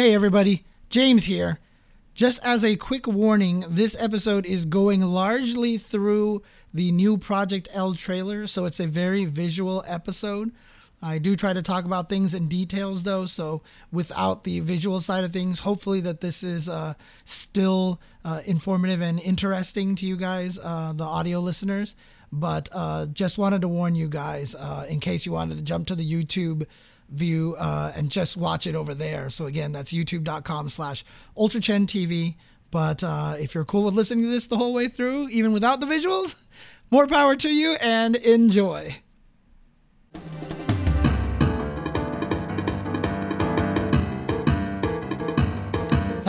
Hey, everybody, James here. Just as a quick warning, this episode is going largely through the new Project L trailer, so it's a very visual episode. I do try to talk about things in details though, so without the visual side of things, hopefully that this is uh, still uh, informative and interesting to you guys, uh, the audio listeners. But uh, just wanted to warn you guys uh, in case you wanted to jump to the YouTube view uh, and just watch it over there. So again, that's youtube.com slash ultrachen TV. But if you're cool with listening to this the whole way through, even without the visuals, more power to you and enjoy.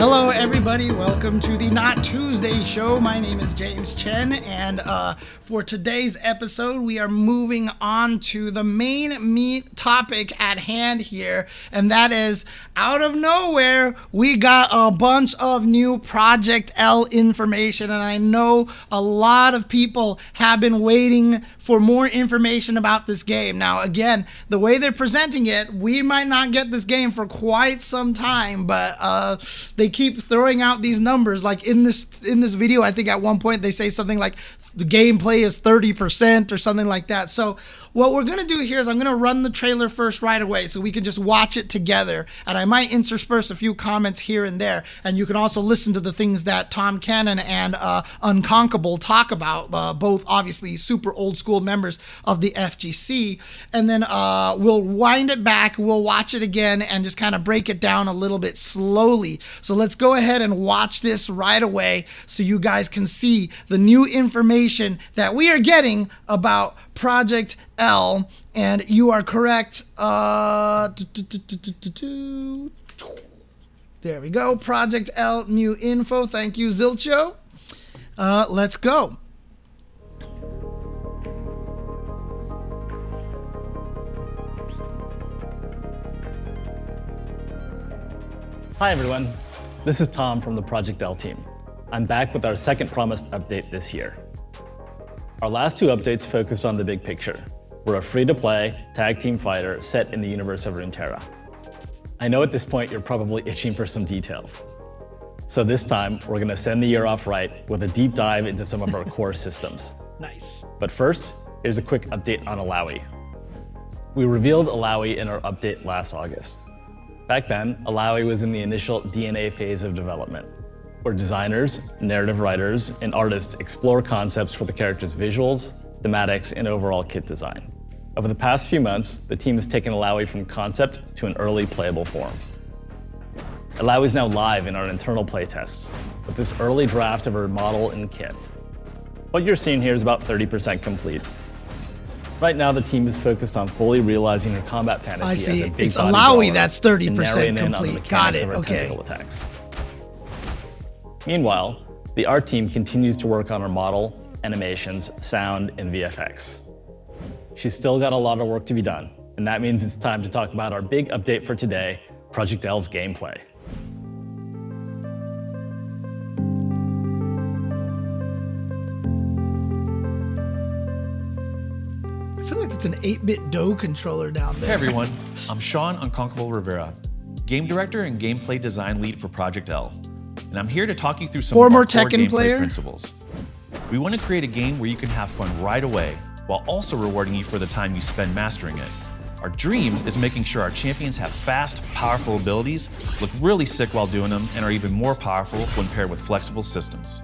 Hello, everybody. Welcome to the Not Tuesday show. My name is James Chen, and uh, for today's episode, we are moving on to the main meat topic at hand here, and that is out of nowhere, we got a bunch of new Project L information, and I know a lot of people have been waiting for more information about this game. Now, again, the way they're presenting it, we might not get this game for quite some time, but uh, they keep throwing out these numbers. Like in this in this video, I think at one point they say something like the gameplay is 30% or something like that. So what we're gonna do here is I'm gonna run the trailer first right away so we can just watch it together. And I might intersperse a few comments here and there. And you can also listen to the things that Tom Cannon and uh, talk about, uh, both obviously super old school members of the FGC. And then uh, we'll wind it back, we'll watch it again, and just kind of break it down a little bit slowly. So let's go ahead and watch this right away so you guys can see the new information that we are getting about Project L. And you are correct. Uh, there we go. Project L, new info. Thank you, Zilcho. Uh, let's go. Hi, everyone. This is Tom from the Project L team. I'm back with our second promised update this year. Our last two updates focused on the big picture. We're a free-to-play, tag team fighter set in the universe of Runeterra. I know at this point you're probably itching for some details. So this time, we're gonna send the year off right with a deep dive into some of our core systems. Nice. But first, here's a quick update on Illaoi. We revealed Illaoi in our update last August. Back then, Illaoi was in the initial DNA phase of development, where designers, narrative writers, and artists explore concepts for the character's visuals, thematics, and overall kit design. Over the past few months, the team has taken Illaoi from concept to an early playable form. Illaoi is now live in our internal playtests, with this early draft of her model and kit. What you're seeing here is about 30% complete, Right now, the team is focused on fully realizing her combat fantasy. I see. As a big It's brawler that's and 30% narrowing in on the complete. Got it, okay. attacks. Meanwhile, the art team continues to work on her model, animations, sound, and VFX. She's still got a lot of work to be done, and that means it's time to talk about our big update for today, Project L's gameplay. I feel like it's an 8BitDo controller down there. Hey everyone, I'm Sean Unconquerable Rivera, game director and gameplay design lead for Project L, and I'm here to talk you through some Former of our core Tekken gameplay player? principles. We want to create a game where you can have fun right away, while also rewarding you for the time you spend mastering it. Our dream is making sure our champions have fast, powerful abilities, look really sick while doing them, and are even more powerful when paired with flexible systems.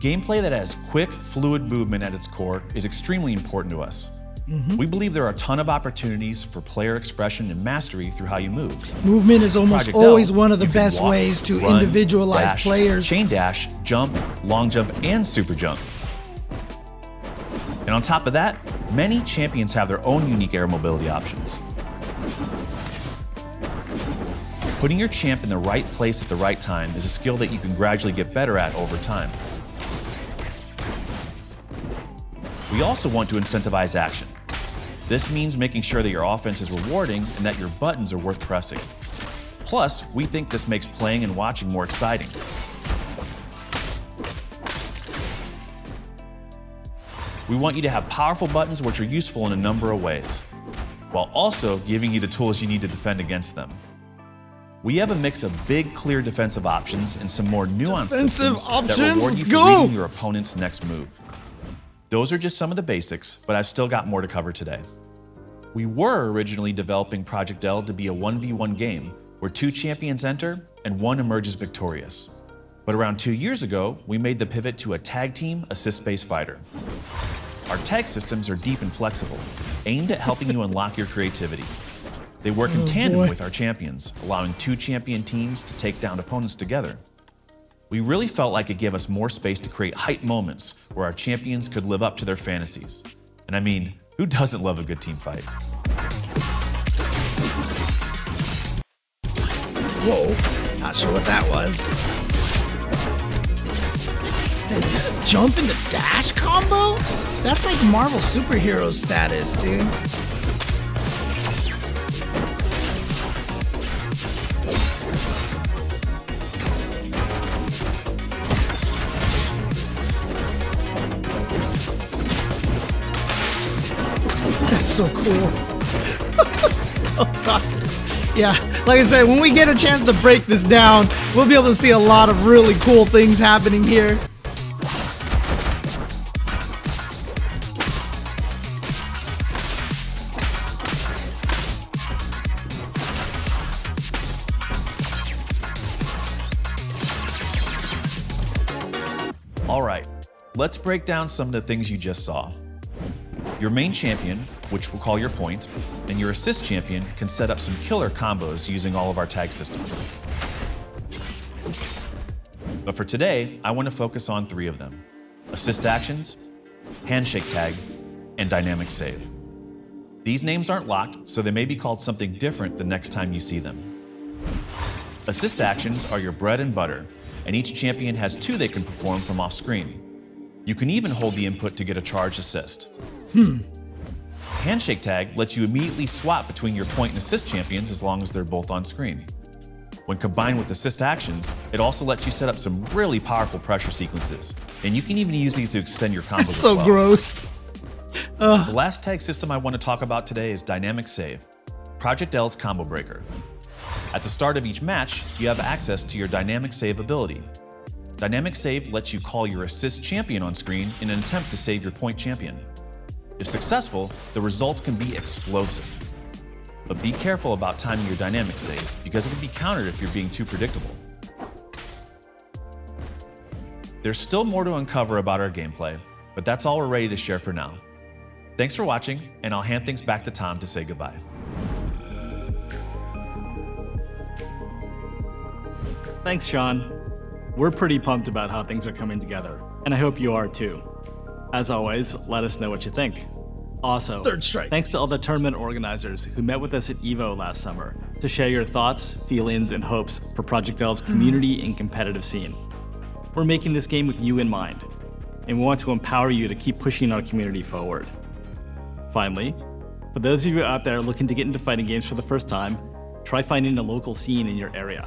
Gameplay that has quick, fluid movement at its core is extremely important to us. Mm-hmm. We believe there are a ton of opportunities for player expression and mastery through how you move. Movement is almost Project always L, one of the best walk, ways to run, individualize dash, players. Chain dash, jump, long jump, and super jump. And on top of that, many champions have their own unique air mobility options. Putting your champ in the right place at the right time is a skill that you can gradually get better at over time. We also want to incentivize action. This means making sure that your offense is rewarding and that your buttons are worth pressing. Plus, we think this makes playing and watching more exciting. We want you to have powerful buttons which are useful in a number of ways, while also giving you the tools you need to defend against them. We have a mix of big, clear defensive options and some more nuanced Defensive options? that reward Let's you go. for reading your opponent's next move. Those are just some of the basics, but I've still got more to cover today. We were originally developing Project L to be a 1v1 game where two champions enter and one emerges victorious. But around two years ago, we made the pivot to a tag team assist based fighter. Our tag systems are deep and flexible, aimed at helping you unlock your creativity. They work in oh, tandem boy. with our champions, allowing two champion teams to take down opponents together. We really felt like it gave us more space to create hype moments where our champions could live up to their fantasies. And I mean, who doesn't love a good team fight? Whoa. Not sure what that was. Is that jump into dash combo? That's like Marvel superhero status, dude. So cool. oh god. Yeah, like I said, when we get a chance to break this down, we'll be able to see a lot of really cool things happening here. All right, let's break down some of the things you just saw. Your main champion, which we'll call your point, and your assist champion can set up some killer combos using all of our tag systems. But for today, I want to focus on three of them assist actions, handshake tag, and dynamic save. These names aren't locked, so they may be called something different the next time you see them. Assist actions are your bread and butter, and each champion has two they can perform from off screen. You can even hold the input to get a charge assist. Hmm. Handshake tag lets you immediately swap between your point and assist champions as long as they're both on screen. When combined with assist actions, it also lets you set up some really powerful pressure sequences, and you can even use these to extend your combos. as So well. gross. The last tag system I want to talk about today is Dynamic Save, Project L's combo breaker. At the start of each match, you have access to your Dynamic Save ability. Dynamic Save lets you call your assist champion on screen in an attempt to save your point champion. If successful, the results can be explosive. But be careful about timing your Dynamic Save because it can be countered if you're being too predictable. There's still more to uncover about our gameplay, but that's all we're ready to share for now. Thanks for watching, and I'll hand things back to Tom to say goodbye. Thanks, Sean. We're pretty pumped about how things are coming together, and I hope you are too. As always, let us know what you think. Also, Third strike. thanks to all the tournament organizers who met with us at EVO last summer to share your thoughts, feelings, and hopes for Project L's hmm. community and competitive scene. We're making this game with you in mind, and we want to empower you to keep pushing our community forward. Finally, for those of you out there looking to get into fighting games for the first time, try finding a local scene in your area.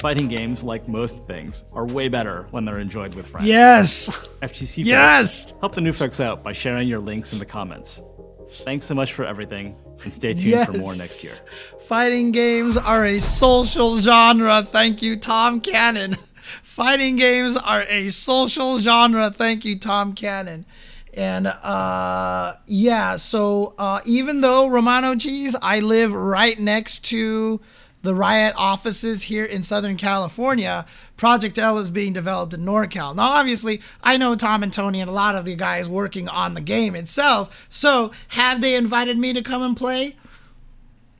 Fighting games, like most things, are way better when they're enjoyed with friends. Yes. FGC Yes. folks, help the new folks out by sharing your links in the comments. Thanks so much for everything, and stay tuned Yes. for more next year. Fighting games are a social genre. Thank you, Tom Cannon. Fighting games are a social genre. Thank you, Tom Cannon. And uh, yeah, so uh, even though Romano Cheese, I live right next to the Riot offices here in Southern California, Project L is being developed in NorCal. Now, obviously, I know Tom and Tony and a lot of the guys working on the game itself. So, have they invited me to come and play?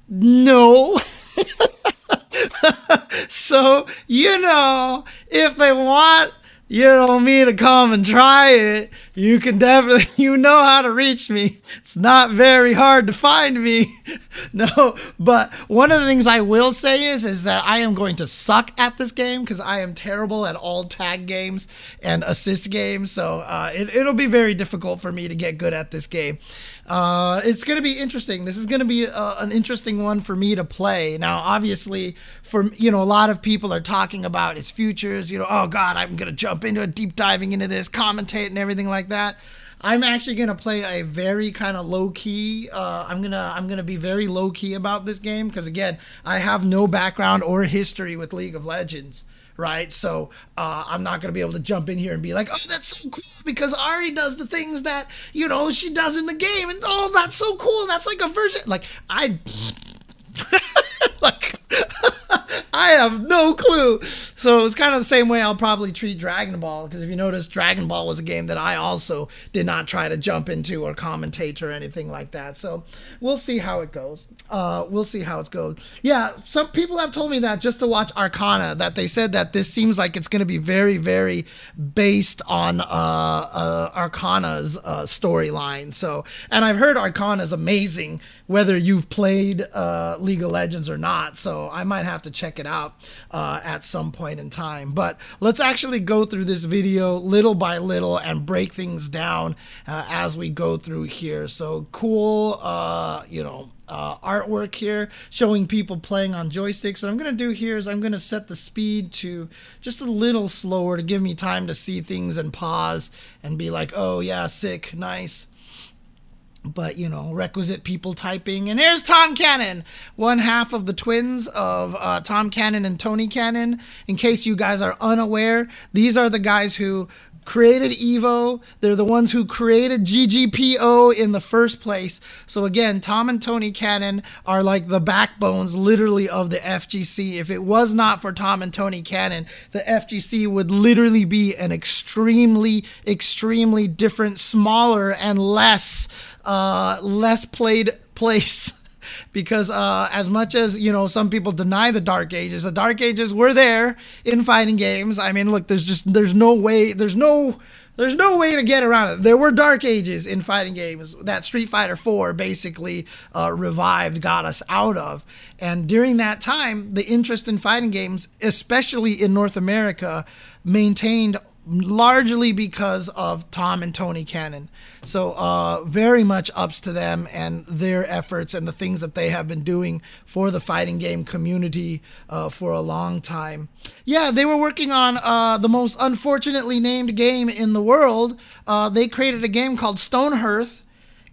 No. so, you know, if they want, you don't mean to come and try it, you can definitely, you know how to reach me. It's not very hard to find me. no, but one of the things I will say is, is that I am going to suck at this game because I am terrible at all tag games and assist games. So uh, it, it'll be very difficult for me to get good at this game. Uh, it's going to be interesting. This is going to be uh, an interesting one for me to play. Now, obviously, for you know, a lot of people are talking about its futures. You know, oh God, I'm going to jump into it, deep diving into this, commentate, and everything like that. I'm actually gonna play a very kind of low key. Uh, I'm gonna I'm gonna be very low key about this game because again, I have no background or history with League of Legends. Right, so uh, I'm not gonna be able to jump in here and be like, "Oh, that's so cool," because Ahri does the things that you know she does in the game, and oh, that's so cool. That's like a version. Like I, like I have no clue. So it's kind of the same way I'll probably treat Dragon Ball because if you notice, Dragon Ball was a game that I also did not try to jump into or commentate or anything like that. So we'll see how it goes. Uh, we'll see how it goes. Yeah, some people have told me that just to watch Arcane, that they said that this seems like it's going to be very, very based on uh, uh, Arcane's uh, storyline. So, and I've heard Arcane is amazing, whether you've played uh, League of Legends or not. So I might have to check it out uh, at some point in time. But let's actually go through this video little by little and break things down uh, as we go through here. So cool, uh, you know, uh, artwork here showing people playing on joysticks. What I'm going to do here is I'm going to set the speed to just a little slower to give me time to see things and pause and be like, oh, yeah, sick, nice but you know requisite people typing. And here's tom cannon one half of the twins of uh, tom cannon and tony cannon. In case you guys are unaware these are the guys who created evo. They're the ones who created ggpo in the first place. So again tom and tony cannon are like the backbones literally of the fgc if it was not for tom and tony cannon the fgc would literally be an extremely extremely different smaller and less uh, less played place. because uh, as much as you know some people deny the dark ages the dark ages were there in fighting games i mean look there's just there's no way there's no there's no way to get around it. There were dark ages in fighting games that Street Fighter 4 basically uh, revived, got us out of. And during that time, the interest in fighting games, especially in North America, maintained largely because of Tom and Tony Cannon. So, uh, very much ups to them and their efforts and the things that they have been doing for the fighting game community uh, for a long time. Yeah, they were working on uh, the most unfortunately named game in the world. Uh, they created a game called Stonehearth.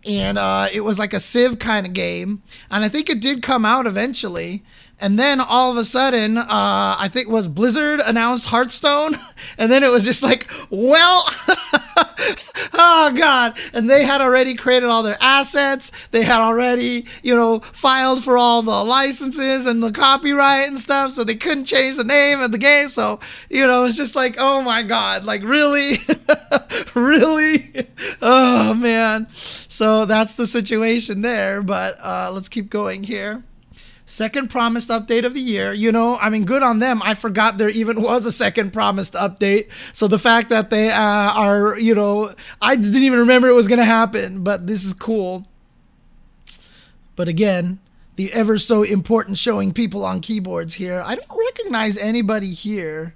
And uh, it was like a Civ kind of game. And I think it did come out eventually. And then all of a sudden, uh, I think was Blizzard announced Hearthstone, and then it was just like, well, oh god! And they had already created all their assets. They had already, you know, filed for all the licenses and the copyright and stuff, so they couldn't change the name of the game. So you know, it's just like, oh my god, like really, really, oh man. So that's the situation there. But uh, let's keep going here. Second promised update of the year. You know, I mean, good on them. I forgot there even was a second promised update. So the fact that they uh, are, you know, I didn't even remember it was going to happen, but this is cool. But again, the ever so important showing people on keyboards here. I don't recognize anybody here.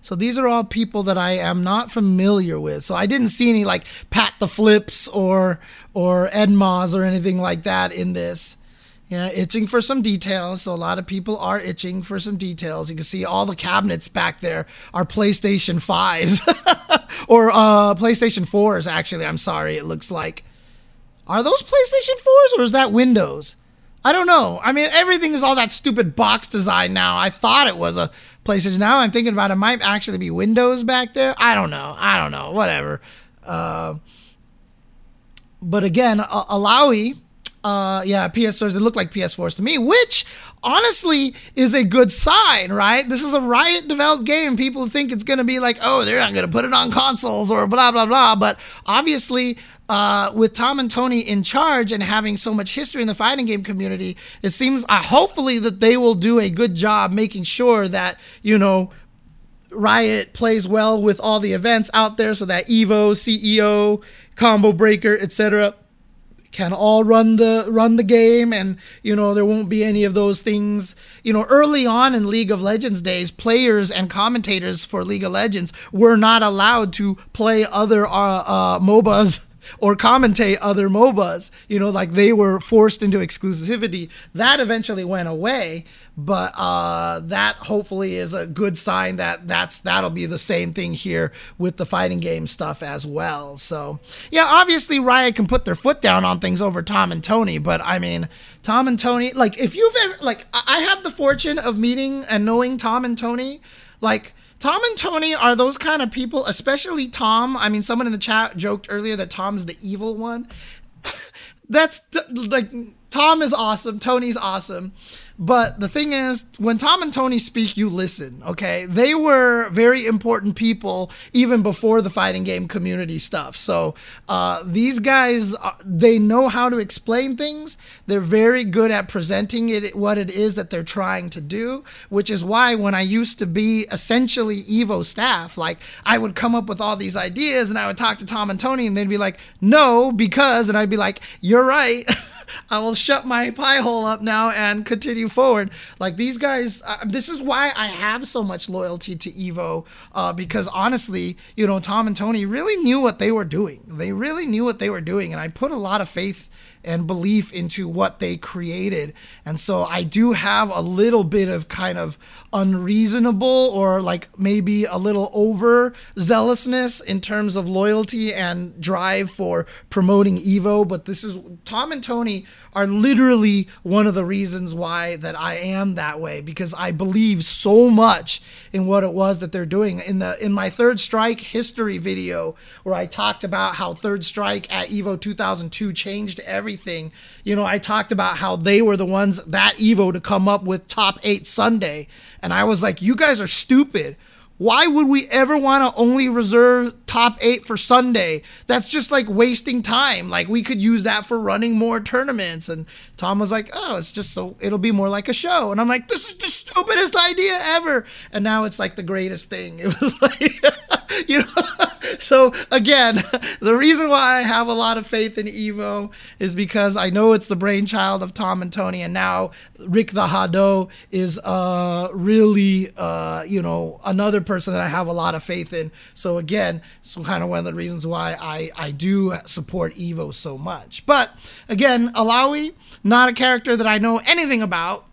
So these are all people that I am not familiar with. So I didn't see any like Pat the Flips or or Ed Moz or anything like that in this. Yeah, itching for some details. So a lot of people are itching for some details. You can see all the cabinets back there are PlayStation 5s or uh, PlayStation 4s, actually. I'm sorry, it looks like. Are those PlayStation 4s or is that Windows? I don't know. I mean, everything is all that stupid box design now. I thought it was a PlayStation. Now I'm thinking about it, it might actually be Windows back there. I don't know. I don't know. Whatever. Uh, but again, Illaoi uh, yeah, PS4s, they look like PS4s to me, which honestly is a good sign, right? This is a Riot developed game. People think it's going to be like, oh, they're not going to put it on consoles or blah, blah, blah. But obviously, uh, with Tom and Tony in charge and having so much history in the fighting game community, it seems uh, hopefully that they will do a good job making sure that, you know, Riot plays well with all the events out there so that Evo, CEO, Combo Breaker, etc can all run the run the game and you know there won't be any of those things you know early on in league of legends days players and commentators for league of legends were not allowed to play other uh, uh, mobas or commentate other MOBAs. You know, like they were forced into exclusivity. That eventually went away. But uh, that hopefully is a good sign that that's that'll be the same thing here with the fighting game stuff as well. So yeah, obviously Riot can put their foot down on things over Tom and Tony, but I mean Tom and Tony, like if you've ever like I have the fortune of meeting and knowing Tom and Tony, like. Tom and Tony are those kind of people, especially Tom. I mean, someone in the chat joked earlier that Tom's the evil one. That's like Tom is awesome, Tony's awesome. But the thing is, when Tom and Tony speak, you listen, okay? They were very important people even before the fighting game community stuff. So uh, these guys, uh, they know how to explain things. They're very good at presenting it, what it is that they're trying to do, which is why when I used to be essentially Evo staff, like I would come up with all these ideas and I would talk to Tom and Tony and they'd be like, no, because, and I'd be like, you're right. I will shut my pie hole up now and continue forward. Like these guys, uh, this is why I have so much loyalty to Evo uh, because honestly, you know, Tom and Tony really knew what they were doing. They really knew what they were doing, and I put a lot of faith and belief into what they created. And so I do have a little bit of kind of unreasonable or like maybe a little over zealousness in terms of loyalty and drive for promoting Evo. But this is Tom and Tony are literally one of the reasons why that I am that way because I believe so much in what it was that they're doing. In the in my third strike history video where I talked about how third strike at Evo 2002 changed everything you know I talked about how they were the ones that Evo to come up with top 8 Sunday. And I was like you guys are stupid why would we ever want to only reserve top eight for Sunday? That's just like wasting time. Like we could use that for running more tournaments. And Tom was like, oh, it's just so it'll be more like a show. And I'm like, this is the stupidest idea ever. And now it's like the greatest thing. It was like, you know. so again, the reason why I have a lot of faith in Evo is because I know it's the brainchild of Tom and Tony, and now Rick the Hado is uh, really, uh, you know, another person that I have a lot of faith in. So again, it's kind of one of the reasons why I I do support Evo so much. But again, Illaoi, not a character that I know anything about.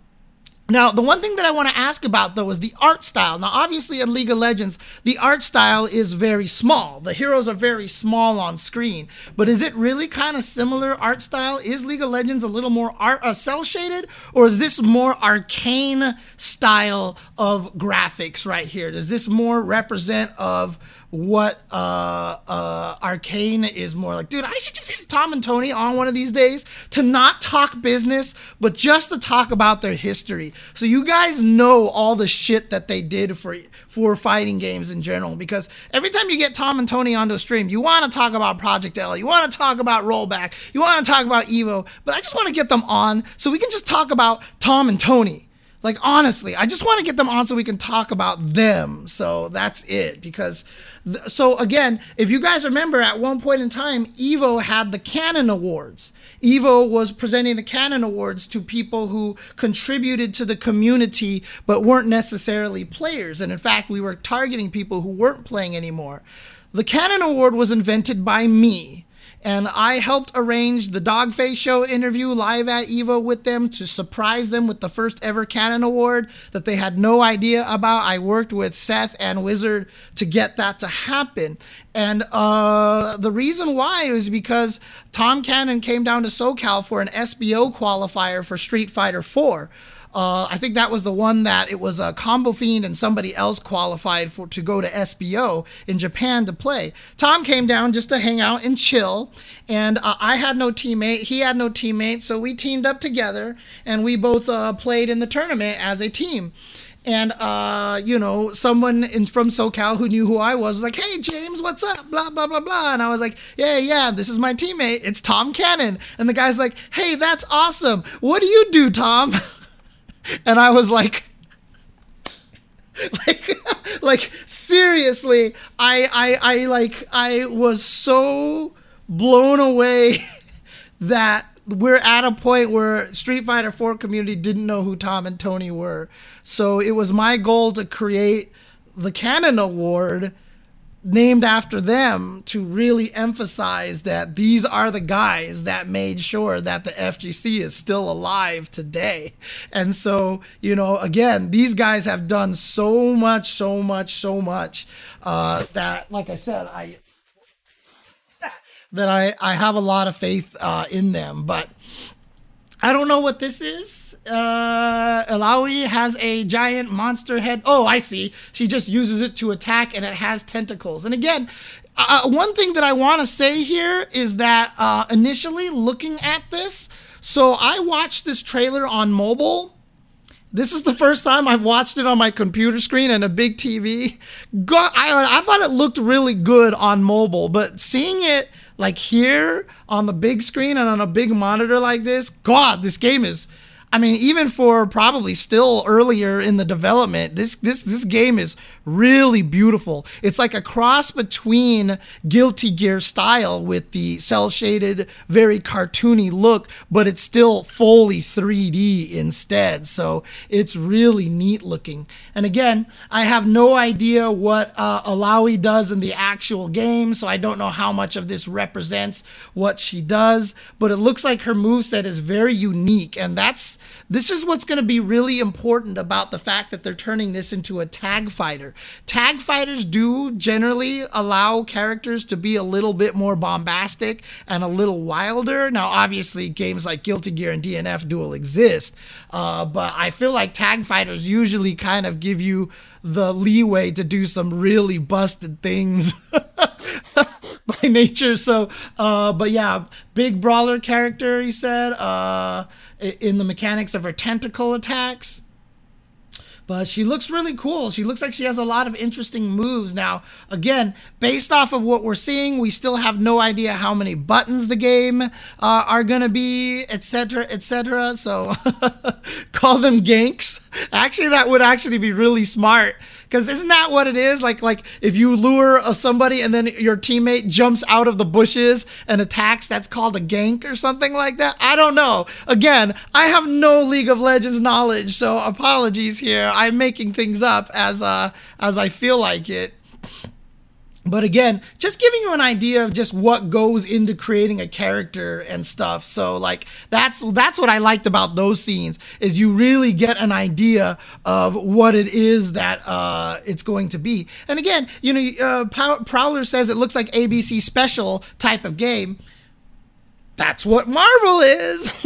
Now, the one thing that I want to ask about though is the art style. Now, obviously in League of Legends, the art style is very small. The heroes are very small on screen. But is it really kind of similar art style? Is League of Legends a little more art uh, cell shaded or is this more arcane style of graphics right here? Does this more represent of what uh, uh, Arcane is more like. Dude, I should just have Tom and Tony on one of these days to not talk business, but just to talk about their history. So you guys know all the shit that they did for for fighting games in general. Because every time you get Tom and Tony onto a stream, you want to talk about Project L, you want to talk about Rollback, you want to talk about Evo, but I just want to get them on so we can just talk about Tom and Tony like honestly, I just want to get them on so we can talk about them. So that's it. Because th- so again, if you guys remember, at one point in time, Evo had the Canon Awards. Evo was presenting the Canon Awards to people who contributed to the community but weren't necessarily players. And in fact, we were targeting people who weren't playing anymore. The Canon Award was invented by me and I helped arrange the Dogface Show interview live at Evo with them to surprise them with the first ever Canon Award that they had no idea about. I worked with Seth and Wizard to get that to happen. And uh, the reason why is because Tom Cannon came down to SoCal for an SBO qualifier for Street Fighter 4. Uh, I think that was the one that it was a Combo Fiend and somebody else qualified for to go to SBO in Japan to play. Tom came down just to hang out and chill, and uh, I had no teammate. He had no teammate, so we teamed up together and we both uh, played in the tournament as a team and uh, you know, someone in, from SoCal who knew who I was was like, "Hey, James, what's up?" Blah blah blah blah, and I was like, "Yeah, yeah, this is my teammate. It's Tom Cannon." And the guy's like, "Hey, that's awesome. What do you do, Tom?" and I was like, like, like seriously, I, I, I like, I was so blown away that we're at a point where Street Fighter 4 community didn't know who Tom and Tony were. So it was my goal to create the Canon Award named after them to really emphasize that these are the guys that made sure that the FGC is still alive today. And so, you know, again, these guys have done so much, so much, so much uh, that, like I said, I that I, I have a lot of faith uh, in them. But I don't know what this is. Uh, has a giant monster head. Oh, I see. She just uses it to attack and it has tentacles. And again, uh, one thing that I want to say here is that uh, initially looking at this, so I watched this trailer on mobile. This is the first time I've watched it on my computer screen and a big TV. God, I, I thought it looked really good on mobile, but seeing it like here on the big screen and on a big monitor like this, God, this game is I mean, even for probably still earlier in the development, this this this game is really beautiful. It's like a cross between Guilty Gear style with the cel shaded, very cartoony look, but it's still fully 3D instead. So it's really neat looking. And again, I have no idea what uh, Illaoi does in the actual game, so I don't know how much of this represents what she does. But it looks like her moveset is very unique, and that's this is what's going to be really important about the fact that they're turning this into a tag fighter. Tag fighters do generally allow characters to be a little bit more bombastic and a little wilder. Now, obviously, games like Guilty Gear and DNF Duel exist, uh, but I feel like tag fighters usually kind of give you the leeway to do some really busted things. by nature. So, uh, but yeah, big brawler character, he said, uh, in the mechanics of her tentacle attacks. But she looks really cool. She looks like she has a lot of interesting moves. Now, again, based off of what we're seeing, we still have no idea how many buttons the game uh, are going to be, etc., etc. So call them ganks. Actually, that would actually be really smart because isn't that what it is? Like, like if you lure somebody and then your teammate jumps out of the bushes and attacks, that's called a gank or something like that. I don't know. Again, I have no League of Legends knowledge, so apologies here. I'm making things up as uh as I feel like it but again just giving you an idea of just what goes into creating a character and stuff. So like that's that's what i liked about those scenes is you really get an idea of what it is that uh, it's going to be. And again you know uh, prowler says it looks like abc special type of game. That's what marvel is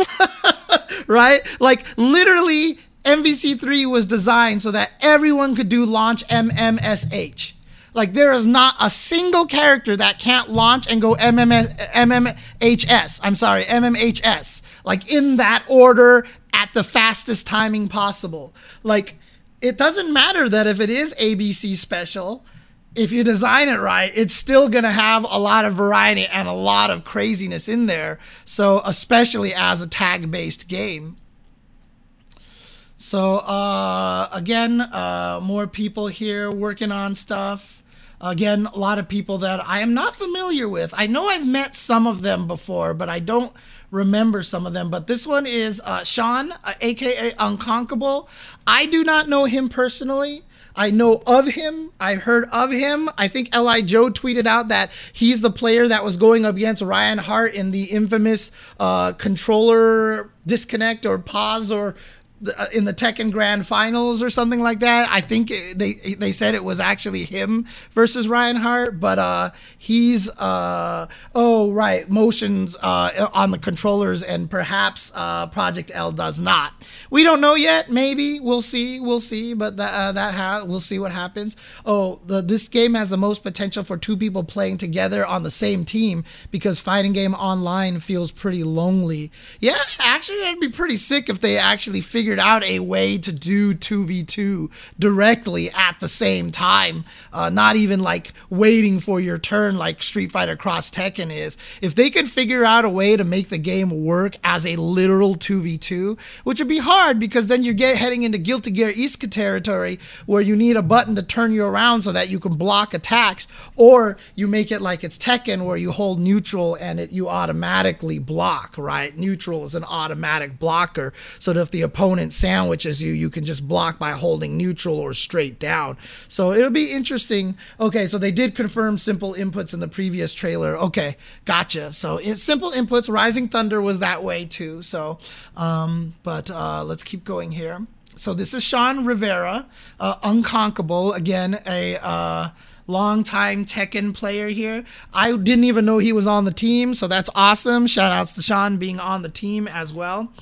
right? Like literally mvc3 was designed so that everyone could do launch mmsh like there is not a single character that can't launch and go MMS, MMHS. I'm sorry, MMHS. Like in that order at the fastest timing possible. Like it doesn't matter that if it is ABC special, if you design it right, it's still going to have a lot of variety and a lot of craziness in there. So, especially as a tag based game. So, uh, again, uh, more people here working on stuff. Again, a lot of people that I am not familiar with. I know I've met some of them before, but I don't remember some of them. But this one is uh, Sean, uh, aka Unconquerable. I do not know him personally. I know of him. I've heard of him. I think Li Joe tweeted out that he's the player that was going up against Ryan Hart in the infamous uh, controller disconnect or pause or in the Tekken Grand Finals or something like that. I think they they said it was actually him versus Ryan Hart, but uh, he's uh, oh right motions uh, on the controllers and perhaps uh, Project L does not. We don't know yet. Maybe we'll see. We'll see. But that uh, that ha- we'll see what happens. Oh, the, this game has the most potential for two people playing together on the same team because fighting game online feels pretty lonely. Yeah, actually, it'd be pretty sick if they actually figured figured out a way to do 2v2 directly at the same time, uh, not even like waiting for your turn like Street Fighter Cross Tekken is. If they could figure out a way to make the game work as a literal 2v2, which would be hard because then you get heading into Guilty Gear Isuka territory where you need a button to turn you around so that you can block attacks, or you make it like it's Tekken where you hold neutral and it you automatically block, right? Neutral is an automatic blocker, so that if the opponent opponent sandwiches you, you can just block by holding neutral or straight down. So it'll be interesting. Okay, so they did confirm simple inputs in the previous trailer. Okay, gotcha. So it's simple inputs. Rising Thunder was that way too. So, um, but uh, let's keep going here. So this is Sean Rivera, uh, again a. Uh, longtime Tekken player here. I didn't even know he was on the team, so that's awesome. Shout outs to Sean being on the team as well.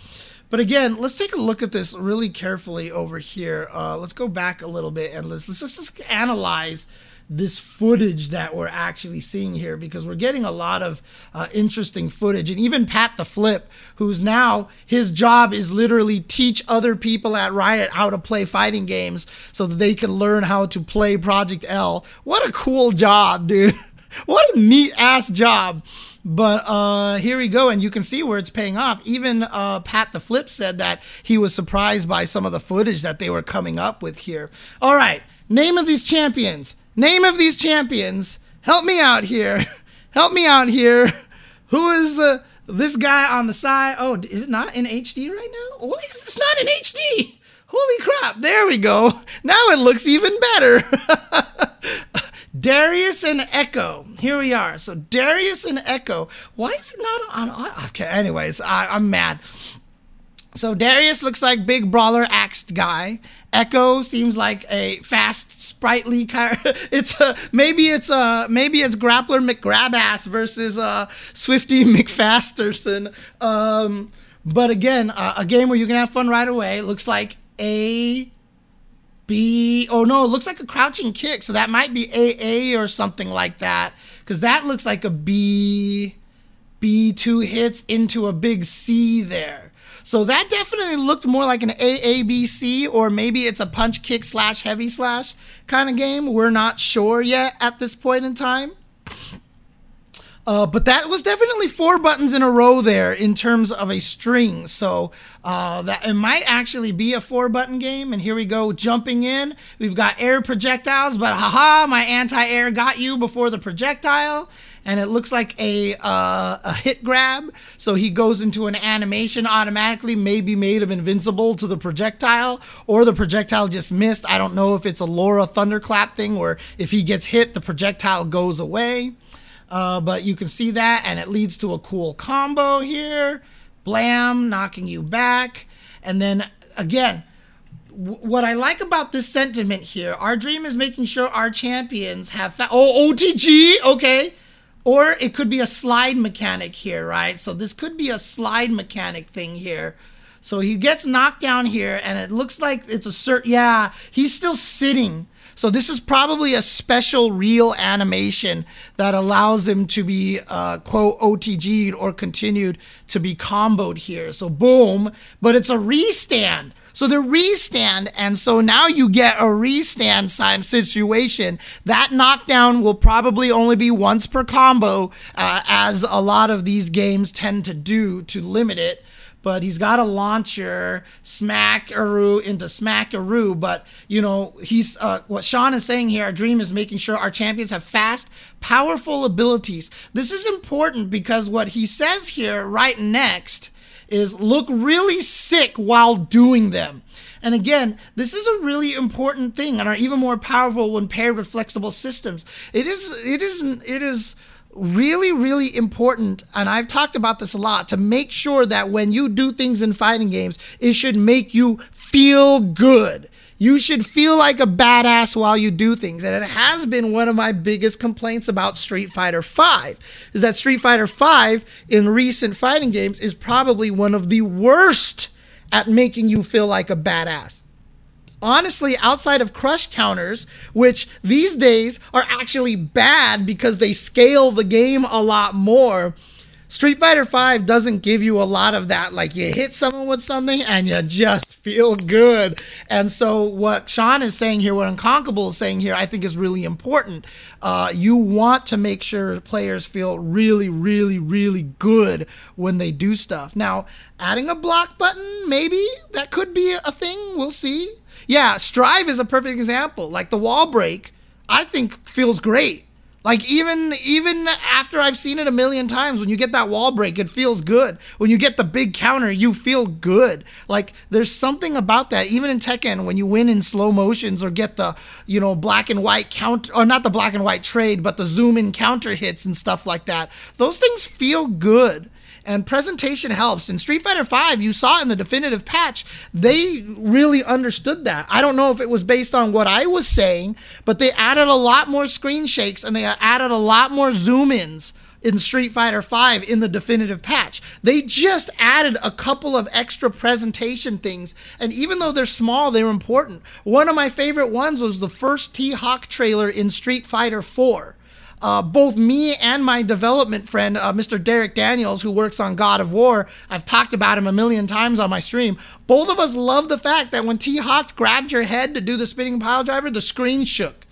But again, let's take a look at this really carefully over here. Uh, let's go back a little bit and let's, let's just analyze this footage that we're actually seeing here because we're getting a lot of uh, interesting footage. And even Pat the Flip, who's now his job is literally teach other people at Riot how to play fighting games so that they can learn how to play Project L. What a cool job, dude. what a neat ass job. But uh, here we go, and you can see where it's paying off. Even uh, Pat the Flip said that he was surprised by some of the footage that they were coming up with here. All right, name of these champions Name of these champions. Help me out here. Help me out here. Who is uh, this guy on the side? Oh, is it not in HD right now? What is it's not in HD? Holy crap. There we go. Now it looks even better. Darius and Ekko. Here we are. So Darius and Ekko. Why is it not on? Okay. Anyways, I, I'm mad. So Darius looks like big brawler axed guy. Ekko seems like a fast, sprightly kind. it's a maybe it's a maybe it's Grappler McGrabass versus uh, Swifty McFasterson. Um, but again, uh, a game where you can have fun right away. Looks like a B. Oh no, it looks like a crouching kick. So that might be AA or something like that. Because that looks like a B. B two hits into a big C there. So that definitely looked more like an AABC or maybe it's a punch kick slash heavy slash kind of game. We're not sure yet at this point in time. Uh, but that was definitely four buttons in a row there in terms of a string. So uh, that it might actually be a four button game. And here we go, jumping in. We've got air projectiles, but haha, my anti air got you before the projectile and it looks like a uh, a hit grab. So he goes into an animation automatically, maybe made him invincible to the projectile, or the projectile just missed. I don't know if it's a Laura thunderclap thing, or if he gets hit, the projectile goes away. Uh, but you can see that, and it leads to a cool combo here. Blam, knocking you back, and then again what I like about this sentiment here, our dream is making sure our champions have. Fa- oh, OTG, okay. Or it could be a slide mechanic here, right? So this could be a slide mechanic thing here. So he gets knocked down here, and it looks like it's a cert. Yeah, he's still sitting. So this is probably a special real animation that allows him to be uh, quote OTG'd or continued to be comboed here. So boom, but it's a restand. So the restand, and so now you get a restand sign situation. That knockdown will probably only be once per combo, uh, as a lot of these games tend to do to limit it but he's got a launcher, smack smackaroo into smack smackaroo. But you know, he's uh, what Sean is saying here. Our dream is making sure our champions have fast, powerful abilities. This is important because what he says here right next is look really sick while doing them. And again, this is a really important thing and are even more powerful when paired with flexible systems. It is it is it is really really important and I've talked about this a lot to make sure that when you do things in fighting games, it should make you feel good. You should feel like a badass while you do things. And it has been one of my biggest complaints about Street Fighter V is that Street Fighter V in recent fighting games is probably one of the worst at making you feel like a badass. Honestly, outside of crush counters, which these days are actually bad because they scale the game a lot more, Street Fighter V doesn't give you a lot of that. Like you hit someone with something and you just feel good. And so what Sean is saying here, what Unconquerable is saying here, I think is really important. Uh, you want to make sure players feel really, really, really good when they do stuff. Now, adding a block button, maybe that could be a thing. We'll see. Yeah, Strive is a perfect example. Like the wall break, I think feels great Like even even after I've seen it a million times, when you get that wall break, it feels good. When you get the big counter, you feel good. Like there's something about that. Even in Tekken, when you win in slow motions or get the you know black and white count or not the black and white trade, but the zoom in counter hits and stuff like that, those things feel good and presentation helps. In Street Fighter V, you saw in the definitive patch, they really understood that. I don't know if it was based on what I was saying, but they added a lot more screen shakes and they added a lot more zoom ins in Street Fighter V in the definitive patch. They just added a couple of extra presentation things, and even though they're small, they're important. One of my favorite ones was the first T Hawk trailer in Street Fighter 4 uh, both me and my development friend, uh, Mr. Derek Daniels, who works on God of War, I've talked about him a million times on my stream. Both of us love the fact that when T Hawk grabbed your head to do the spinning pile driver, the screen shook.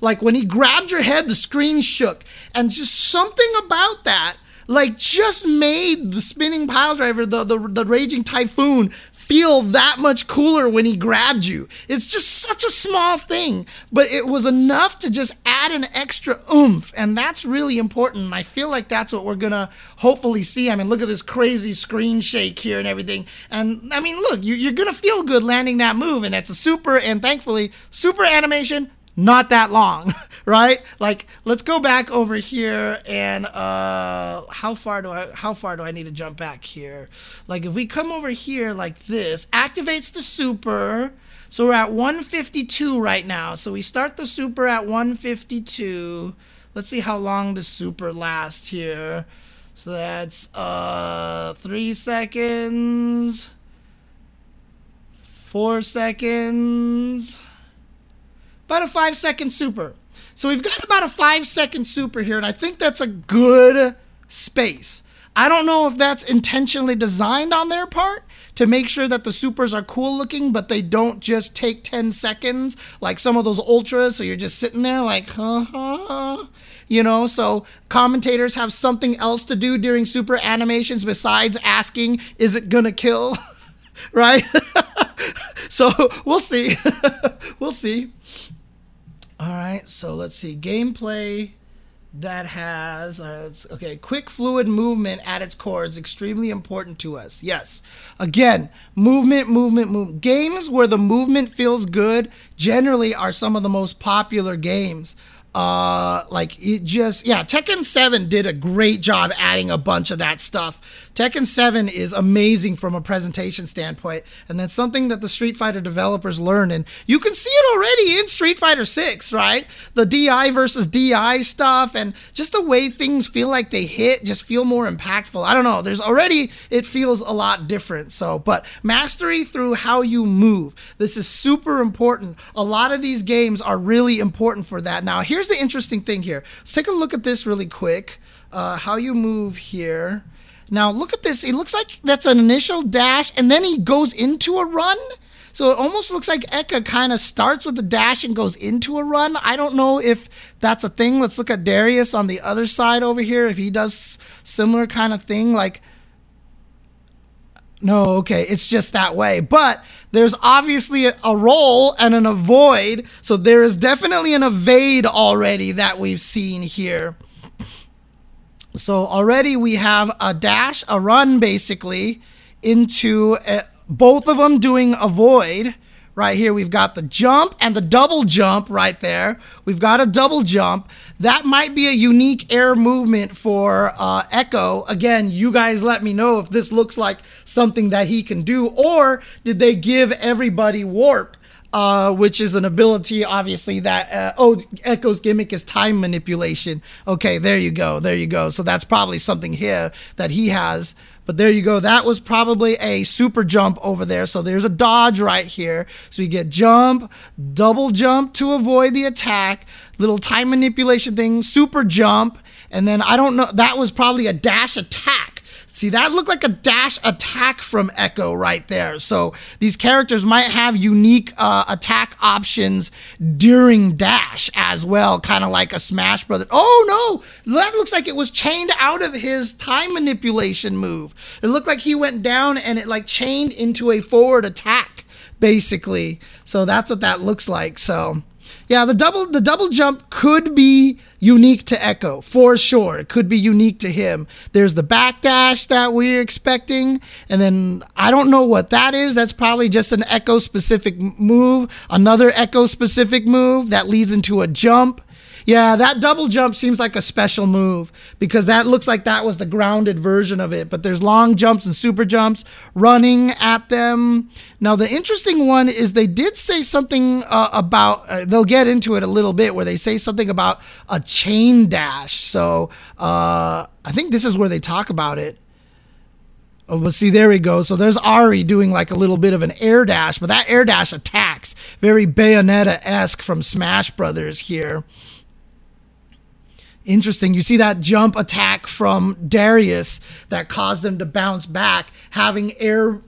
Like when he grabbed your head, the screen shook. And just something about that like just made the spinning pile driver, the, the, the raging typhoon, feel that much cooler when he grabbed you. It's just such a small thing, but it was enough to just add an extra oomph, and that's really important. I feel like that's what we're gonna hopefully see. I mean, look at this crazy screen shake here and everything. And I mean, look, you, are gonna feel good landing that move, and that's a super, and thankfully, super animation not that long, right? Like let's go back over here and uh how far do I how far do I need to jump back here? Like if we come over here like this, activates the super. So we're at 152 right now. So we start the super at 152. Let's see how long the super lasts here. So that's uh 3 seconds. 4 seconds about a five second super. So we've got about a five second super here, and I think that's a good space. I don't know if that's intentionally designed on their part to make sure that the supers are cool looking, but they don't just take 10 seconds like some of those ultras. So you're just sitting there like, huh, huh, huh. You know, so commentators have something else to do during super animations besides asking, is it gonna kill? right? so we'll see. we'll see. All right, so let's see. Gameplay that has uh, okay quick fluid movement at its core is extremely important to us yes again movement movement movement games where the movement feels good generally are some of the most popular games uh like it just yeah tekken 7 did a great job adding a bunch of that stuff Tekken 7 is amazing from a presentation standpoint, and that's something that the Street Fighter developers learned. And you can see it already in Street Fighter 6, right? The DI versus DI stuff, and just the way things feel like they hit just feel more impactful. I don't know. There's already, it feels a lot different. So, but mastery through how you move. This is super important. A lot of these games are really important for that. Now, here's the interesting thing here. Let's take a look at this really quick. Uh, how you move here. Now look at this. It looks like that's an initial dash, and then he goes into a run. So it almost looks like Ekko kind of starts with the dash and goes into a run. I don't know if that's a thing. Let's look at Darius on the other side over here. If he does similar kind of thing, like no, okay, it's just that way. But there's obviously a, a roll and an avoid. So there is definitely an evade already that we've seen here. So already we have a dash, a run basically into a, both of them doing a void. Right here, we've got the jump and the double jump right there. We've got a double jump. That might be a unique air movement for uh, Ekko. Again, you guys let me know if this looks like something that he can do, or did they give everybody warp uh, which is an ability, obviously, that, uh, oh, Ekko's gimmick is time manipulation. Okay, there you go. There you go. So that's probably something here that he has. But there you go. That was probably a super jump over there. So there's a dodge right here. So you get jump, double jump to avoid the attack, little time manipulation thing, super jump. And then I don't know, that was probably a dash attack See, that looked like a dash attack from Ekko right there. So these characters might have unique uh, attack options during dash as well, kind of like a Smash Brother. Oh no, that looks like it was chained out of his time manipulation move. It looked like he went down and it like chained into a forward attack, basically. So that's what that looks like. So Yeah, the double the double jump could be unique to Ekko for sure. It could be unique to him. There's the backdash that we're expecting, and then I don't know what that is. That's probably just an Ekko specific move. Another Ekko specific move that leads into a jump. Yeah, that double jump seems like a special move because that looks like that was the grounded version of it. But there's long jumps and super jumps running at them. Now, the interesting one is they did say something uh, about, uh, they'll get into it a little bit, where they say something about a chain dash. So uh, I think this is where they talk about it. Oh, but see, there we go. So there's Ahri doing like a little bit of an air dash, but that air dash attacks. Very Bayonetta esque from Smash Brothers here. Interesting. You see that jump attack from Darius that caused them to bounce back, having air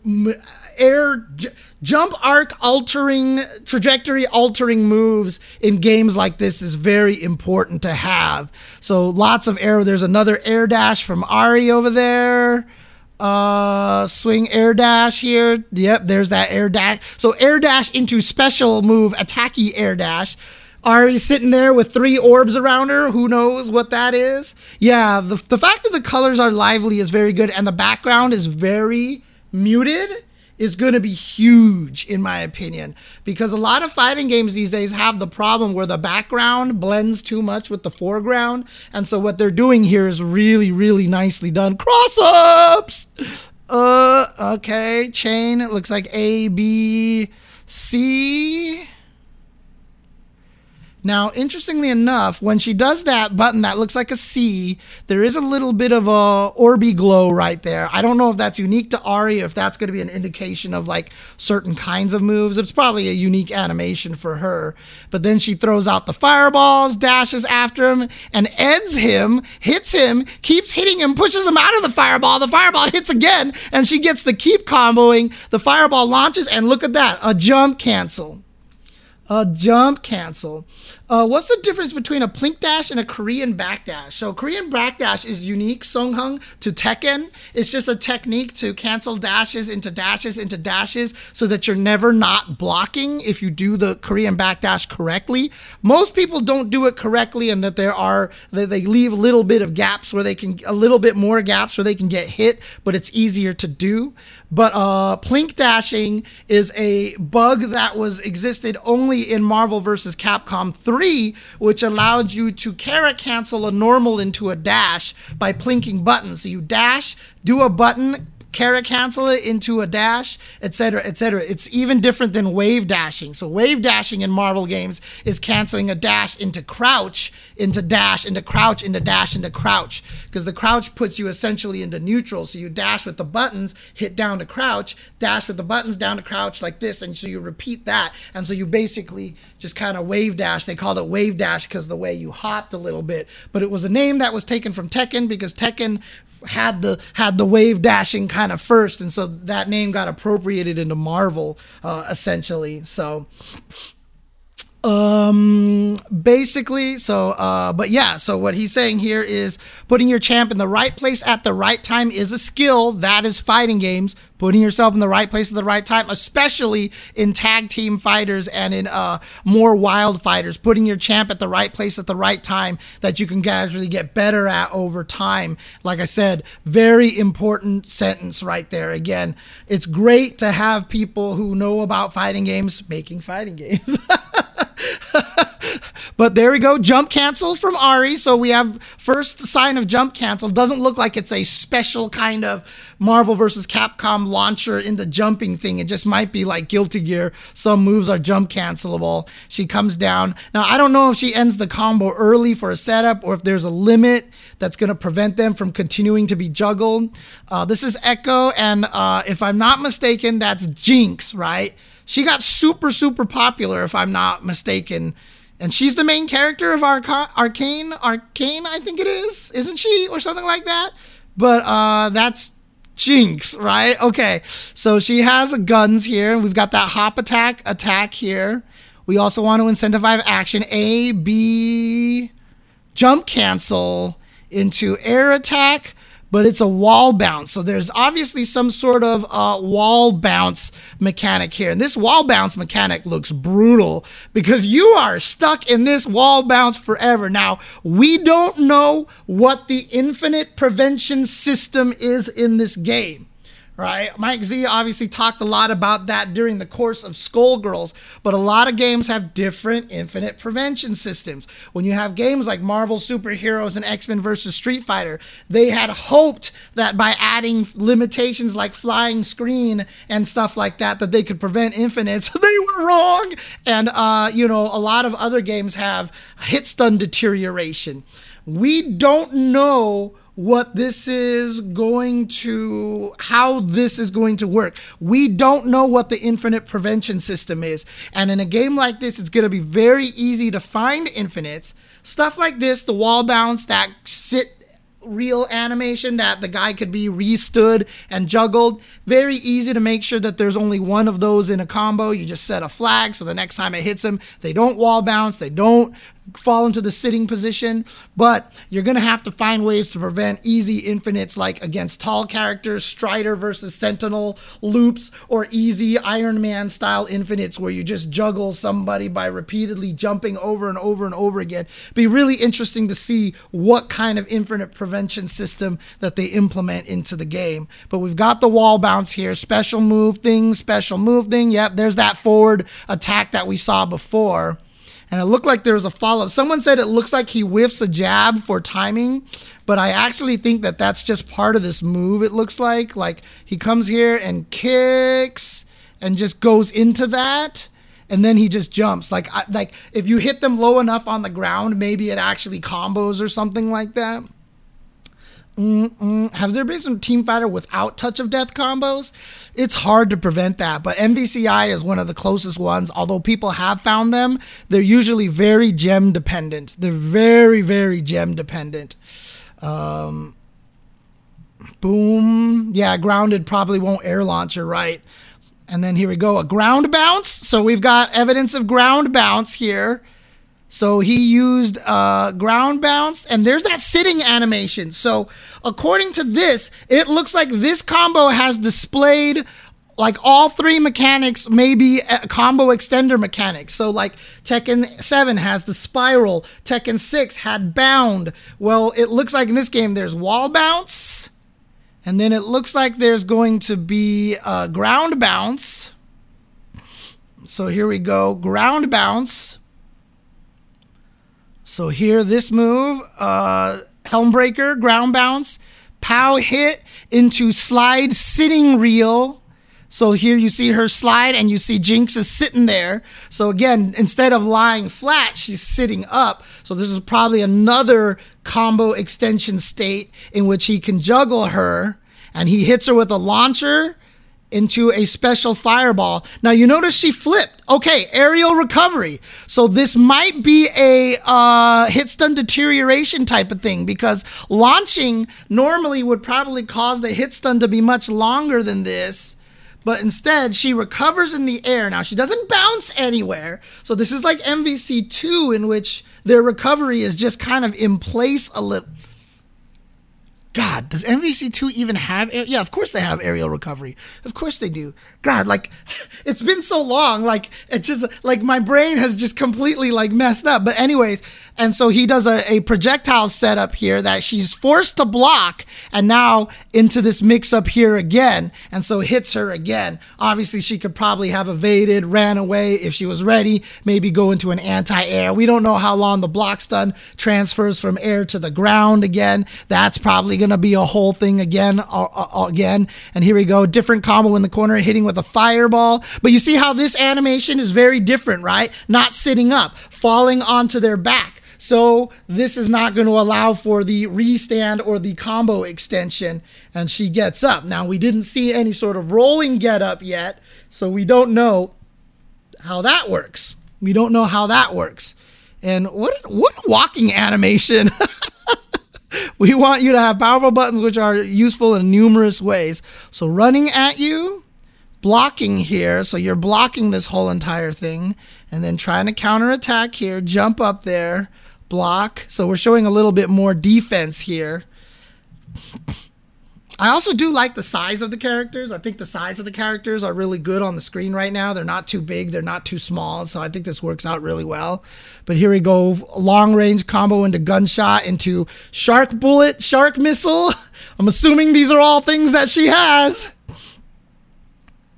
air j- jump arc altering trajectory altering moves in games like this is very important to have. So lots of air. There's another air dash from Ahri over there. Uh, swing air dash here. Yep, there's that air dash. So air dash into special move, attacky air dash. Ahri sitting there with three orbs around her. Who knows what that is? Yeah, the, the fact that the colors are lively is very good, and the background is very muted is going to be huge, in my opinion, because a lot of fighting games these days have the problem where the background blends too much with the foreground. And so, what they're doing here is really, really nicely done. Cross ups! Uh, okay, chain. It looks like A, B, C. Now, interestingly enough, when she does that button that looks like a C, there is a little bit of a orby glow right there. I don't know if that's unique to Ahri, if that's going to be an indication of like certain kinds of moves. It's probably a unique animation for her. But then she throws out the fireballs, dashes after him, and eds him, hits him, keeps hitting him, pushes him out of the fireball. The fireball hits again, and she gets to keep comboing. The fireball launches, and look at that, a jump cancel a jump cancel. Uh, what's the difference between a plink dash and a Korean backdash? So Korean backdash is unique, Songhung, to Tekken. It's just a technique to cancel dashes into dashes into dashes so that you're never not blocking if you do the Korean backdash correctly. Most people don't do it correctly and that there are, that they leave a little bit of gaps where they can, a little bit more gaps where they can get hit, but it's easier to do. But uh, plink dashing is a bug that was existed only in Marvel vs. Capcom 3, which allowed you to kara cancel a normal into a dash by plinking buttons. So you dash, do a button, kara cancel it into a dash, etc., etc. It's even different than wave dashing. So wave dashing in Marvel games is canceling a dash into crouch, into dash, into crouch, into dash, into crouch, because the crouch puts you essentially into neutral. So you dash with the buttons, hit down to crouch, dash with the buttons down to crouch like this, and so you repeat that, and so you basically just kind of wave dash. They called it wave dash because the way you hopped a little bit, but it was a name that was taken from Tekken because Tekken had the had the wave dashing kind of first, and so that name got appropriated into Marvel uh, essentially. So um basically so uh but yeah so what he's saying here is putting your champ in the right place at the right time is a skill that is fighting games. Putting yourself in the right place at the right time especially in tag team fighters and in uh more wild fighters. Putting your champ at the right place at the right time that you can gradually get better at over time. Like i said very important sentence right there. Again it's great to have people who know about fighting games making fighting games but there we go. Jump cancel from Ahri. So we have first sign of jump cancel. Doesn't look like it's a special kind of Marvel versus Capcom launcher in the jumping thing. It just might be like Guilty Gear. Some moves are jump cancelable. She comes down. Now, I don't know if she ends the combo early for a setup or if there's a limit that's going to prevent them from continuing to be juggled. Uh, this is Ekko. And uh, if I'm not mistaken, that's Jinx, right? She got super, super popular, if I'm not mistaken. And she's the main character of Arca- Arcane. Arcane, I think it is. Isn't she? Or something like that. But uh, that's Jinx, right? Okay. So she has guns here. We've got that hop attack attack here. We also want to incentivize action. A, B, jump cancel into air attack but it's a wall bounce. So there's obviously some sort of uh, wall bounce mechanic here. And this wall bounce mechanic looks brutal because you are stuck in this wall bounce forever. Now, we don't know what the infinite prevention system is in this game right? Mike Z obviously talked a lot about that during the course of Skullgirls, but a lot of games have different infinite prevention systems. When you have games like Marvel Superheroes and X Men versus Street Fighter, they had hoped that by adding limitations like flying screen and stuff like that, that they could prevent infinites. they were wrong. And, uh, you know, a lot of other games have hit stun deterioration. We don't know what this is going to, how this is going to work. We don't know what the infinite prevention system is. And in a game like this, it's going to be very easy to find infinites. Stuff like this, the wall bounce, that sit real animation that the guy could be restood and juggled. Very easy to make sure that there's only one of those in a combo. You just set a flag so the next time it hits them, they don't wall bounce, they don't fall into the sitting position, but you're going to have to find ways to prevent easy infinites like against tall characters, Strider versus Sentinel loops, or easy Iron Man style infinites where you just juggle somebody by repeatedly jumping over and over and over again. Be really interesting to see what kind of infinite prevention system that they implement into the game. But we've got the wall bounce here, special move thing, special move thing. Yep, there's that forward attack that we saw before and it looked like there was a follow up. Someone said it looks like he whiffs a jab for timing, but I actually think that that's just part of this move. It looks like like he comes here and kicks and just goes into that and then he just jumps like like if you hit them low enough on the ground maybe it actually combos or something like that Mm-mm. Have there been some Team Fighter without touch of death combos? It's hard to prevent that, but MVCI is one of the closest ones. Although people have found them, they're usually very gem dependent. They're very, very gem dependent. Um, boom. Yeah, grounded probably won't air launcher, right? And then here we go, a ground bounce. So we've got evidence of ground bounce here. So he used uh, ground bounce, and there's that sitting animation. So according to this, it looks like this combo has displayed like all three mechanics, maybe combo extender mechanics. So like Tekken 7 has the spiral, Tekken 6 had bound. Well, it looks like in this game there's wall bounce, and then it looks like there's going to be a ground bounce. So here we go, ground bounce. So here, this move, uh, Helmbreaker, ground bounce, pow hit into slide sitting reel. So here you see her slide and you see Jinx is sitting there. So again, instead of lying flat, she's sitting up. So this is probably another combo extension state in which he can juggle her and he hits her with a launcher into a special fireball. Now you notice she flipped. Okay, aerial recovery. So this might be a uh, hit stun deterioration type of thing because launching normally would probably cause the hit stun to be much longer than this. But instead, she recovers in the air. Now, she doesn't bounce anywhere. So, this is like MVC2, in which their recovery is just kind of in place a little God, does MVC2 even have? Air- yeah, of course they have aerial recovery. Of course they do. God, like it's been so long. Like it's just like my brain has just completely like messed up. But anyways, and so he does a, a projectile setup here that she's forced to block, and now into this mix up here again, and so hits her again. Obviously, she could probably have evaded, ran away if she was ready. Maybe go into an anti-air. We don't know how long the block stun transfers from air to the ground again. That's probably going to be a whole thing again, uh, uh, again. And here we go, different combo in the corner, hitting with a fireball. But you see how this animation is very different, right? Not sitting up, falling onto their back. So this is not going to allow for the restand or the combo extension. And she gets up. Now we didn't see any sort of rolling get up yet, so we don't know how that works. We don't know how that works. And what what walking animation. we want you to have powerful buttons which are useful in numerous ways. So running at you, blocking here, so you're blocking this whole entire thing, and then trying to counter attack here, jump up there, block. So we're showing a little bit more defense here. I also do like the size of the characters. I think the size of the characters are really good on the screen right now. They're not too big, they're not too small, so I think this works out really well. But here we go long range combo into gunshot, into shark bullet, shark missile. I'm assuming these are all things that she has.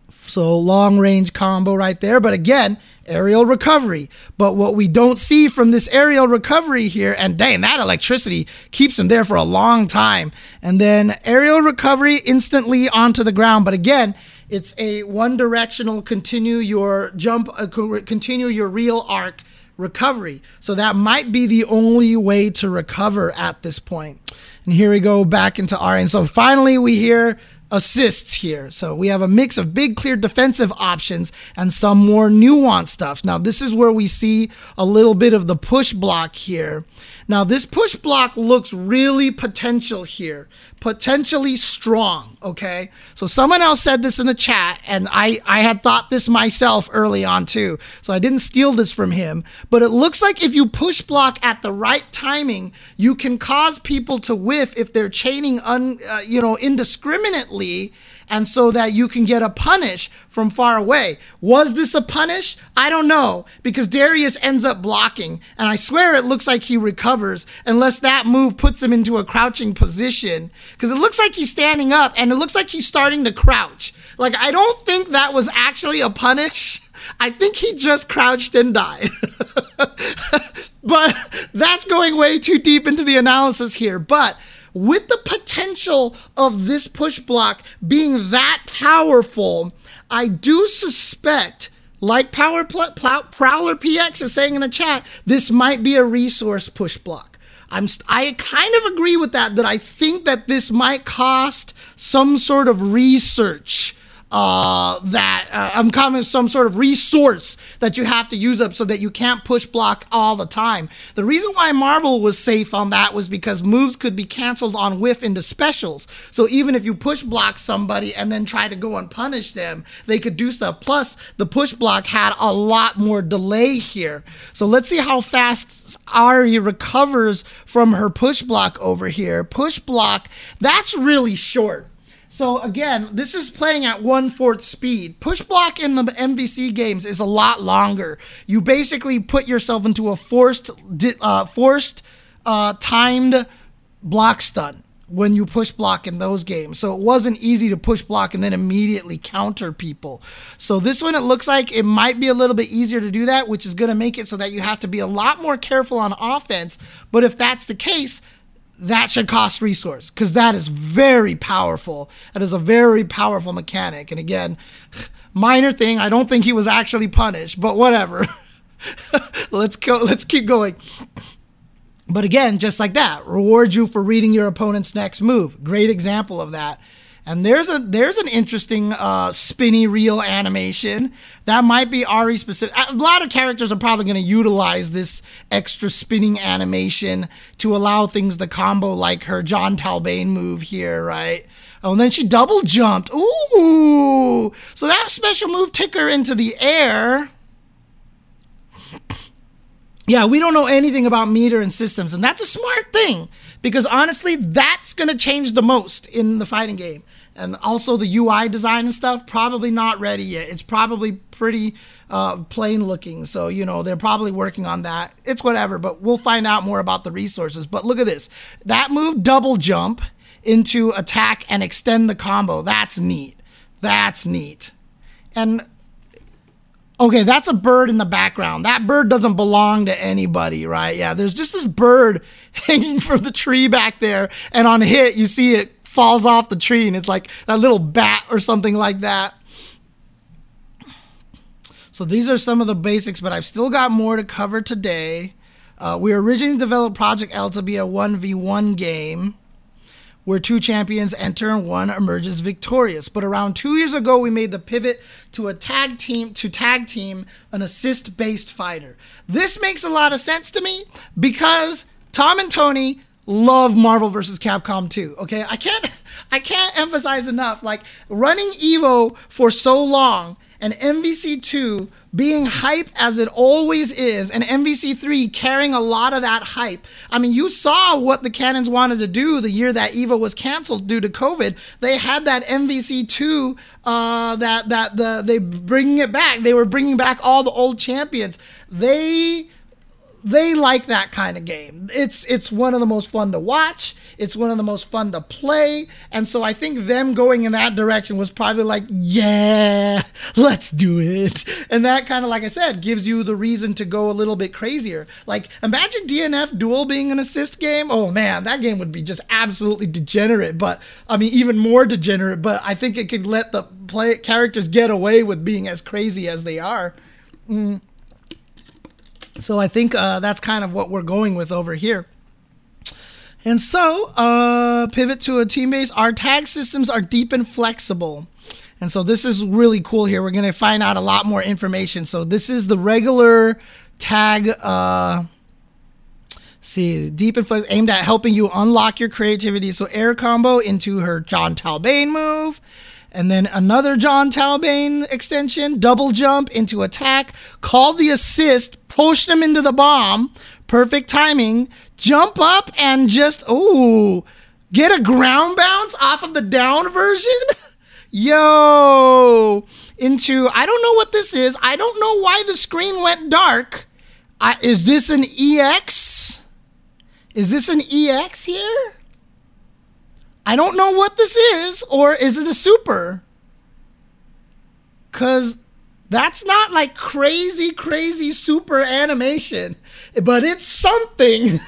So long range combo right there. But again, aerial recovery. But what we don't see from this aerial recovery here, and dang, that electricity keeps him there for a long time. And then aerial recovery instantly onto the ground. But again, it's a one directional continue your jump, uh, continue your real arc recovery. So that might be the only way to recover at this point. And here we go back into R. And so finally we hear assists here. So we have a mix of big, clear defensive options and some more nuanced stuff. Now, this is where we see a little bit of the push block here. Now, this push block looks really potential here, potentially strong. Okay. So someone else said this in the chat, and I, I had thought this myself early on too. So I didn't steal this from him, but it looks like if you push block at the right timing, you can cause people to whiff if they're chaining un, uh, you know, indiscriminately and so that you can get a punish from far away. Was this a punish? I don't know because Darius ends up blocking, and I swear it looks like he recovers unless that move puts him into a crouching position because it looks like he's standing up and it looks like he's starting to crouch. Like, I don't think that was actually a punish. I think he just crouched and died. but that's going way too deep into the analysis here. But with the potential of this push block being that powerful, I do suspect, like Power Pl- Pl- Prowler PX is saying in the chat, this might be a resource push block. I'm st- I kind of agree with that. That I think that this might cost some sort of research uh, that uh, I'm coming some sort of resource that you have to use up so that you can't push block all the time. The reason why Marvel was safe on that was because moves could be canceled on whiff into specials. So even if you push block somebody and then try to go and punish them, they could do stuff. Plus, the push block had a lot more delay here. So let's see how fast Ahri recovers from her push block over here. Push block, that's really short. So again, this is playing at one fourth speed. Push block in the MVC games is a lot longer. You basically put yourself into a forced, uh, forced, uh, timed block stun when you push block in those games. So it wasn't easy to push block and then immediately counter people. So this one, it looks like it might be a little bit easier to do that, which is going to make it so that you have to be a lot more careful on offense. But if that's the case, that should cost resource because that is very powerful. That is a very powerful mechanic. And again, minor thing. I don't think he was actually punished, but whatever. let's go. Let's keep going. But again, just like that, reward you for reading your opponent's next move. Great example of that. And there's a there's an interesting uh, spinny reel animation that might be Ahri specific. A lot of characters are probably going to utilize this extra spinning animation to allow things to combo, like her John Talbain move here, right? Oh, and then she double jumped. Ooh! So that special move took her into the air. Yeah, we don't know anything about meter and systems, and that's a smart thing because honestly, that's going to change the most in the fighting game. And also the UI design and stuff, probably not ready yet. It's probably pretty uh, plain looking. So, you know, they're probably working on that. It's whatever, but we'll find out more about the resources. But look at this that move double jump into attack and extend the combo. That's neat. That's neat. And okay, that's a bird in the background. That bird doesn't belong to anybody, right? Yeah, there's just this bird hanging from the tree back there, and on hit, you see it falls off the tree, and it's like a little bat or something like that. So these are some of the basics, but I've still got more to cover today. Uh, we originally developed Project L to be a 1v1 game where two champions enter and one emerges victorious. But around two years ago, we made the pivot to a tag team to tag team an assist based fighter. This makes a lot of sense to me because Tom and Tony love Marvel vs. Capcom 2. Okay, I can't I can't emphasize enough like running Evo for so long and MVC2 being hype as it always is, and MVC3 carrying a lot of that hype. I mean, you saw what the Cannons wanted to do the year that EVO was canceled due to COVID. They had that MVC2, uh, that that the they bringing it back. They were bringing back all the old champions. They they like that kind of game. It's it's one of the most fun to watch. It's one of the most fun to play. And so I think them going in that direction was probably like, yeah, let's do it. And that kind of like I said gives you the reason to go a little bit crazier. Like imagine DNF Duel being an assist game. Oh man, that game would be just absolutely degenerate, but I mean even more degenerate, but I think it could let the play characters get away with being as crazy as they are. Mm. So I think uh, that's kind of what we're going with over here. And so, uh, pivot to a team base. Our tag systems are deep and flexible. And so this is really cool here. We're going to find out a lot more information. So this is the regular tag. Uh, see, deep and flexible, aimed at helping you unlock your creativity. So air combo into her John Talbain move and then another John Talbain extension, double jump into attack, call the assist, push them into the bomb, perfect timing, jump up and just, ooh, get a ground bounce off of the down version. Yo, into, I don't know what this is. I don't know why the screen went dark. I, is this an EX? Is this an EX here? I don't know what this is, or is it a super? Because that's not like crazy, crazy super animation, but it's something.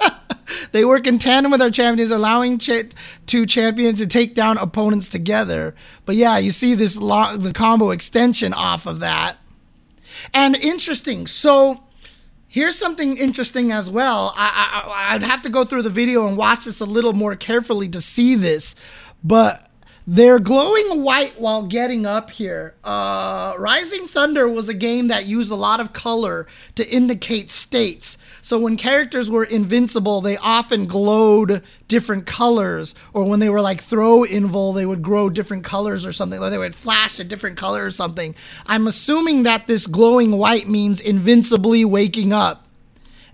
they work in tandem with our champions, allowing two champions to take down opponents together. But yeah, you see this lo- the combo extension off of that. And interesting. So Here's something interesting as well. I, I, I'd have to go through the video and watch this a little more carefully to see this, but they're glowing white while getting up here. Uh, Rising Thunder was a game that used a lot of color to indicate states. So when characters were invincible, they often glowed different colors, or when they were like throw invul, they would grow different colors or something, or they would flash a different color or something. I'm assuming that this glowing white means invincibly waking up.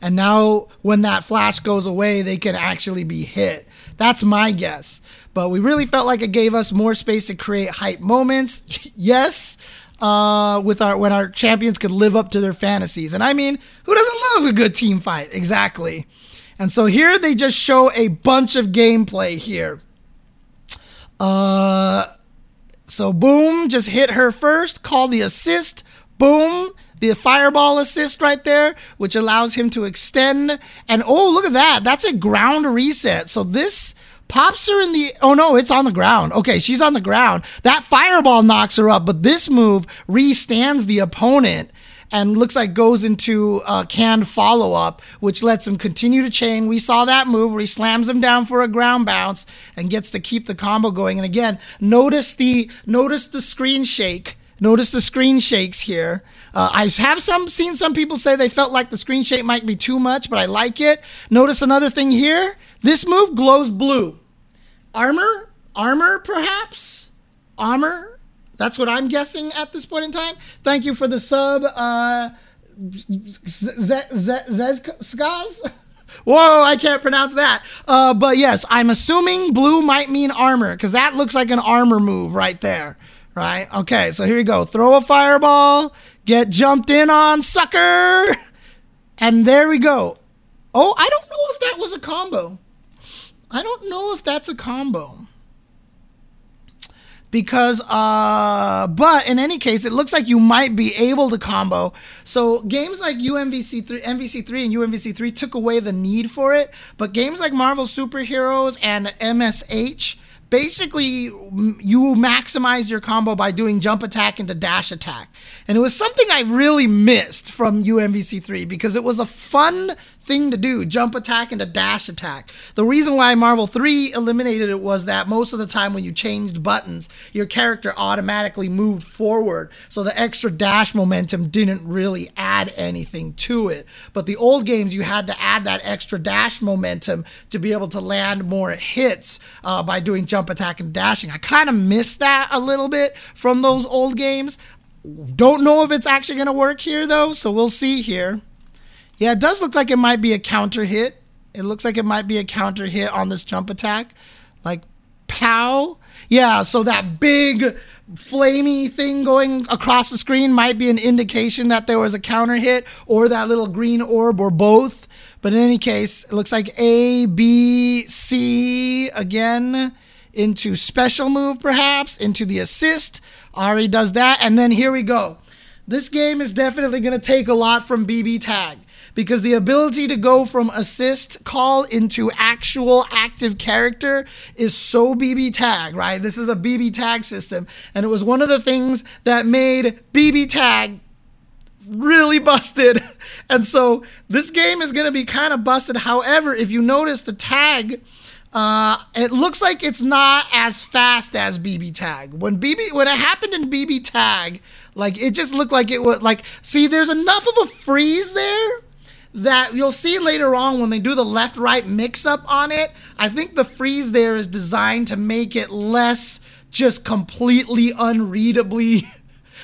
And now, when that flash goes away, they can actually be hit. That's my guess but we really felt like it gave us more space to create hype moments. yes, uh, with our when our champions could live up to their fantasies. And I mean, who doesn't love a good team fight? Exactly. And so here they just show a bunch of gameplay here. Uh, so boom, just hit her first, call the assist, boom, the fireball assist right there, which allows him to extend. And oh, look at that. That's a ground reset. So this pops her in the oh no it's on the ground okay she's on the ground that fireball knocks her up but this move restands the opponent and looks like goes into a canned follow up, which lets him continue to chain. We saw that move where he slams him down for a ground bounce and gets to keep the combo going. And again, notice the notice the screen shake. Notice the screen shakes here. Uh, I have some seen some people say they felt like the screen shake might be too much, but I like it. Notice another thing here. This move glows blue. Armor? Armor, perhaps? Armor? That's what I'm guessing at this point in time. Thank you for the sub, uh, Zezkaz? Whoa, I can't pronounce that. Uh, but yes, I'm assuming blue might mean armor because that looks like an armor move right there. Right? Okay, so here we go. Throw a fireball, get jumped in on, sucker. And there we go. Oh, I don't know if that was a combo. I don't know if that's a combo. Because, uh, but in any case, it looks like you might be able to combo. So games like UMVC3, MVC3 and UMVC3 took away the need for it. But games like Marvel Superheroes and MSH, basically you maximize your combo by doing jump attack into dash attack. And it was something I really missed from UMVC3 because it was a fun thing to do jump attack and a dash attack. The reason why Marvel 3 eliminated it was that most of the time when you changed buttons, your character automatically moved forward. So the extra dash momentum didn't really add anything to it. But the old games, you had to add that extra dash momentum to be able to land more hits uh, by doing jump attack and dashing. I kind of missed that a little bit from those old games Don't know if it's actually going to work here though, so we'll see here. Yeah, it does look like it might be a counter hit. It looks like it might be a counter hit on this jump attack. Like, pow. Yeah, so that big flamey thing going across the screen might be an indication that there was a counter hit or that little green orb or both. But in any case, it looks like A, B, C again into special move, perhaps, into the assist. Ahri does that. And then here we go. This game is definitely going to take a lot from BB Tag because the ability to go from assist call into actual active character is so BB Tag, right? This is a BB Tag system. And it was one of the things that made BB Tag really busted. And so this game is going to be kind of busted. However, if you notice the tag, uh, it looks like it's not as fast as BB Tag. When BB when it happened in BB Tag, like it just looked like it was like see there's enough of a freeze there that you'll see later on when they do the left right mix up on it. I think the freeze there is designed to make it less just completely unreadably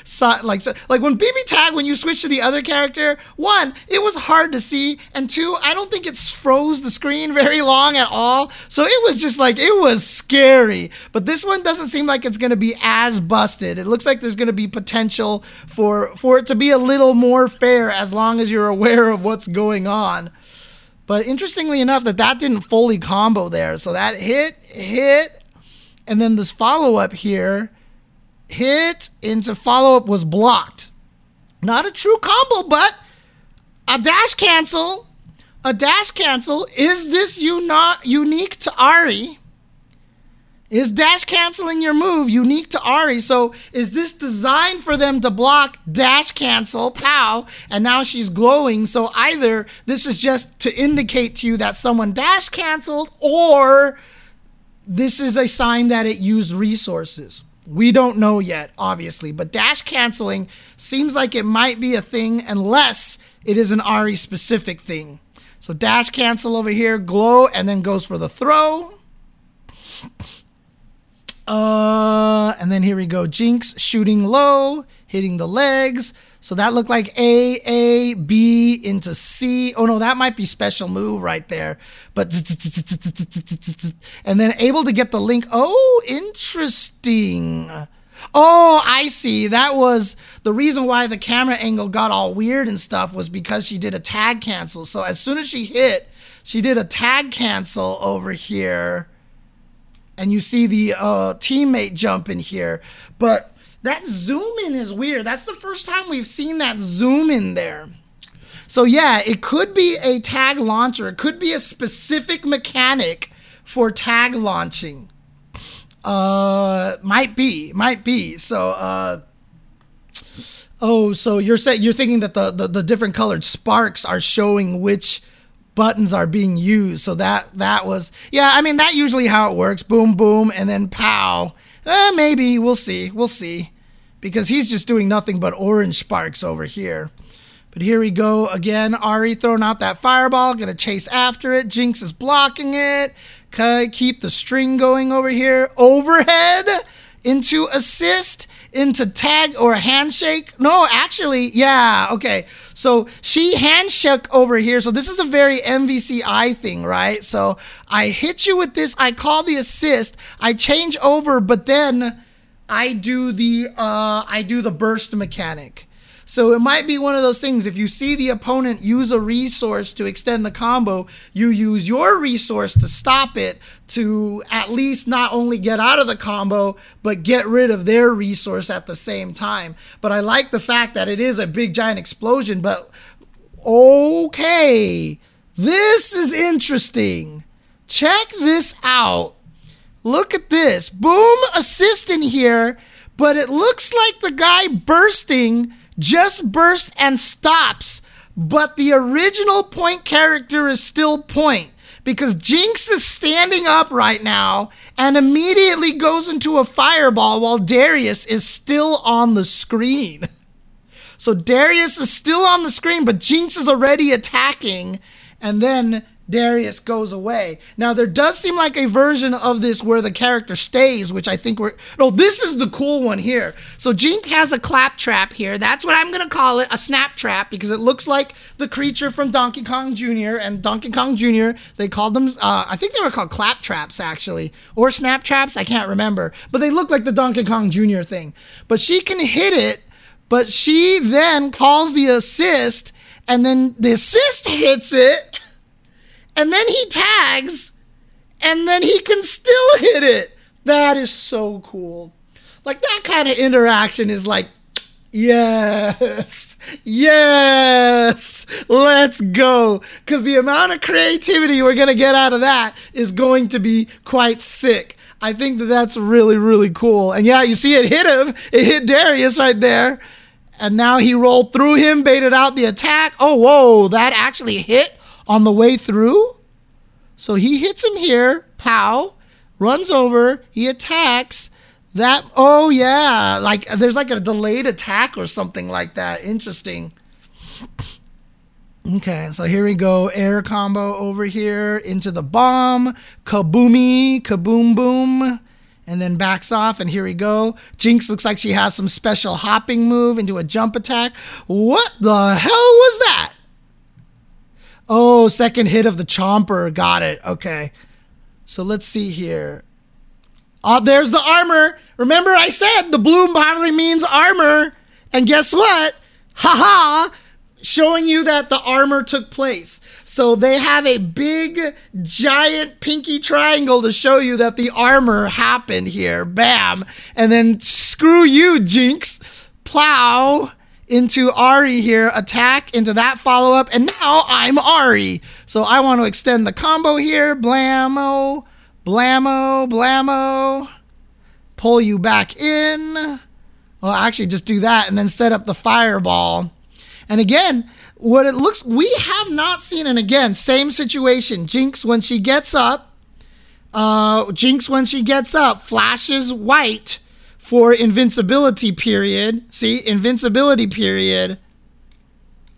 so, like so, like when BB tag when you switch to the other character, one, it was hard to see, and two, I don't think it's froze the screen very long at all. So it was just like it was scary. But this one doesn't seem like it's to be as busted. It looks like there's to be potential for for it to be a little more fair as long as you're aware of what's going on. But interestingly enough, that that didn't fully combo there. So that hit, hit, and then this follow up here hit into follow up was blocked. Not a true combo, but a dash cancel. A dash cancel. Is this you not unique to Ahri? Is dash canceling your move unique to Ahri? So is this designed for them to block dash cancel, pow, and now she's glowing? So either this is just to indicate to you that someone dash canceled, or this is a sign that it used resources. We don't know yet, obviously, but dash canceling seems like it might be a thing unless it is an Ahri specific thing. So dash cancel over here, glow, and then goes for the throw. Uh, and then here we go. Jinx shooting low, hitting the legs. So that looked like A, A, B into C. Oh no, that might be special move right there. But and then able to get the link. Oh, interesting. Oh, I see. That was the reason why the camera angle got all weird and stuff was because she did a tag cancel. So as soon as she hit, she did a tag cancel over here. And you see the uh, teammate jump in here. But that zoom in is weird. That's the first time we've seen that zoom in there. So yeah, it could be a tag launcher. It could be a specific mechanic for tag launching. Uh, might be, might be. So, uh, oh, so you're saying you're thinking that the, the the different colored sparks are showing which buttons are being used. So that that was yeah. I mean that usually how it works. Boom, boom, and then pow. Eh, maybe we'll see. We'll see because he's just doing nothing but orange sparks over here. But here we go again. Ahri throwing out that fireball, gonna chase after it. Jinx is blocking it. Keep the string going over here. Overhead into assist, into tag or handshake. No, actually, yeah, okay. So she handshake over here. So this is a very MVCI thing, right? So I hit you with this, I call the assist, I change over, but then I do the uh, I do the burst mechanic. So it might be one of those things. If you see the opponent use a resource to extend the combo, you use your resource to stop it to at least not only get out of the combo, but get rid of their resource at the same time. But I like the fact that it is a big giant explosion. But okay, this is interesting. Check this out. Look at this. Boom, assist in here, but it looks like the guy bursting just burst and stops, but the original point character is still point because Jinx is standing up right now and immediately goes into a fireball while Darius is still on the screen. So Darius is still on the screen, but Jinx is already attacking, and then Darius goes away. Now there does seem like a version of this where the character stays, which I think we're no, this is the cool one here. So Jink has a clap trap here. That's what I'm gonna call it, a snap trap, because it looks like the creature from Donkey Kong Jr. and Donkey Kong Jr. They called them uh, I think they were called clap traps actually. Or snap traps, I can't remember. But they look like the Donkey Kong Jr. thing. But she can hit it, but she then calls the assist, and then the assist hits it and then he tags, and then he can still hit it. That is so cool. Like that kind of interaction is like, yes, yes, let's go. Because the amount of creativity we're going to get out of that is going to be quite sick. I think that that's really, really cool. And yeah, you see it hit him. It hit Darius right there. And now he rolled through him, baited out the attack. Oh, whoa, that actually hit on the way through. So he hits him here, pow, runs over, he attacks. That, oh yeah, like there's like a delayed attack or something like that. Interesting. Okay, so here we go. Air combo over here into the bomb. Kaboomy, kaboom boom. And then backs off, and here we go. Jinx looks like she has some special hopping move into a jump attack. What the hell was that? Oh, second hit of the chomper. Got it. Okay. So let's see here. Oh, there's the armor. Remember, I said the blue probably means armor. And guess what? Haha! Showing you that the armor took place. So they have a big, giant pinky triangle to show you that the armor happened here. Bam. And then screw you, Jinx. Plow into Ahri here, attack into that follow up, and now I'm Ahri. So I want to extend the combo here. Blammo, blammo, blammo. Pull you back in. Well, actually, just do that and then set up the fireball. And again, what it looks, we have not seen, and again, same situation. Jinx, when she gets up, uh, Jinx, when she gets up, flashes white for invincibility period. See, invincibility period.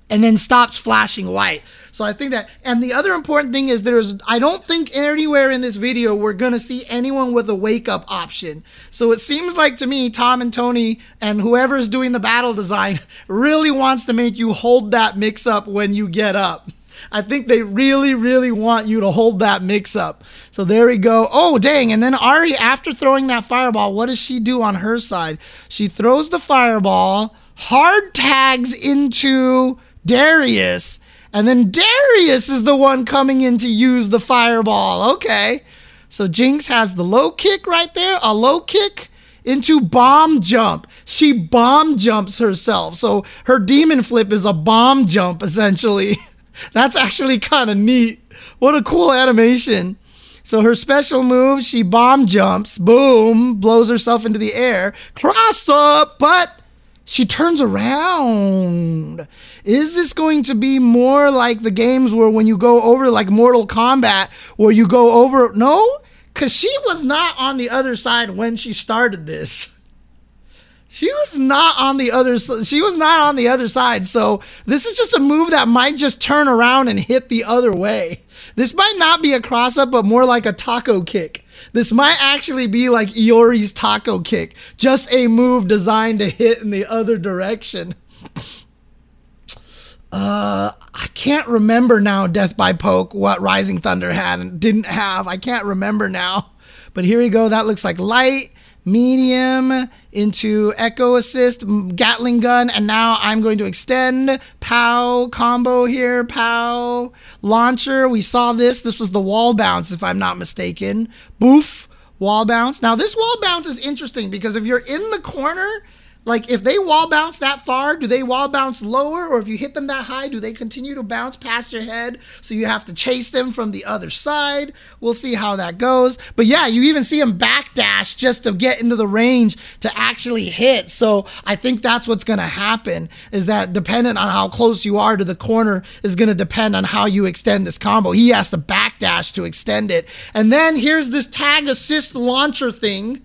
And then stops flashing white. So I think that, and the other important thing is there's, I don't think anywhere in this video we're gonna see anyone with a wake up option. So it seems like to me, Tom and Tony and whoever's doing the battle design really wants to make you hold that mix up when you get up. I think they really, really want you to hold that mix up. So there we go. Oh, dang. And then Ahri, after throwing that fireball, what does she do on her side? She throws the fireball, hard tags into Darius, and then Darius is the one coming in to use the fireball. Okay. So Jinx has the low kick right there, a low kick into bomb jump. She bomb jumps herself. So her demon flip is a bomb jump essentially. That's actually kind of neat. What a cool animation. So her special move, she bomb jumps, boom, blows herself into the air, cross up, but she turns around. Is this going to be more like the games where when you go over like Mortal Kombat, where you go over? No, because she was not on the other side when she started this. She was not on the other she was not on the other side. So this is just a move that might just turn around and hit the other way. This might not be a cross up, but more like a taco kick. This might actually be like Iori's taco kick, just a move designed to hit in the other direction. Uh, I can't remember now, Death by Poke, what Rising Thunder had and didn't have. I can't remember now. But here we go. That looks like light medium into Ekko assist, Gatling gun, and now I'm going to extend POW combo here, POW launcher. We saw this. This was the wall bounce, if I'm not mistaken. Boof, wall bounce. Now, this wall bounce is interesting because if you're in the corner, like if they wall bounce that far, do they wall bounce lower? Or if you hit them that high, do they continue to bounce past your head? So you have to chase them from the other side. We'll see how that goes. But yeah, you even see them backdash just to get into the range to actually hit. So I think that's what's gonna happen is that dependent on how close you are to the corner is gonna depend on how you extend this combo. He has to backdash to extend it. And then here's this tag assist launcher thing.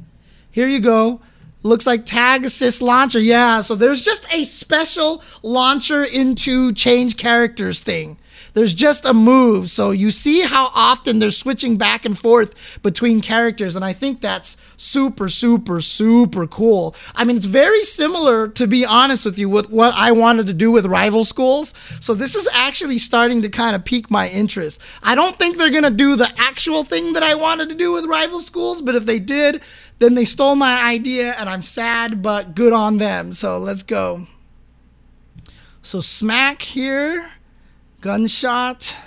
Here you go. Looks like tag assist launcher. Yeah, so there's just a special launcher into change characters thing. there's just a move. So you see how often they're switching back and forth between characters. And I think that's super, super, super cool. I mean, it's very similar, to be honest with you, with what I wanted to do with rival schools. So this is actually starting to kind of pique my interest. I don't think they're going to do the actual thing that I wanted to do with rival schools, but if they did, then they stole my idea and I'm sad, but good on them. So let's go. So smack here, gunshot,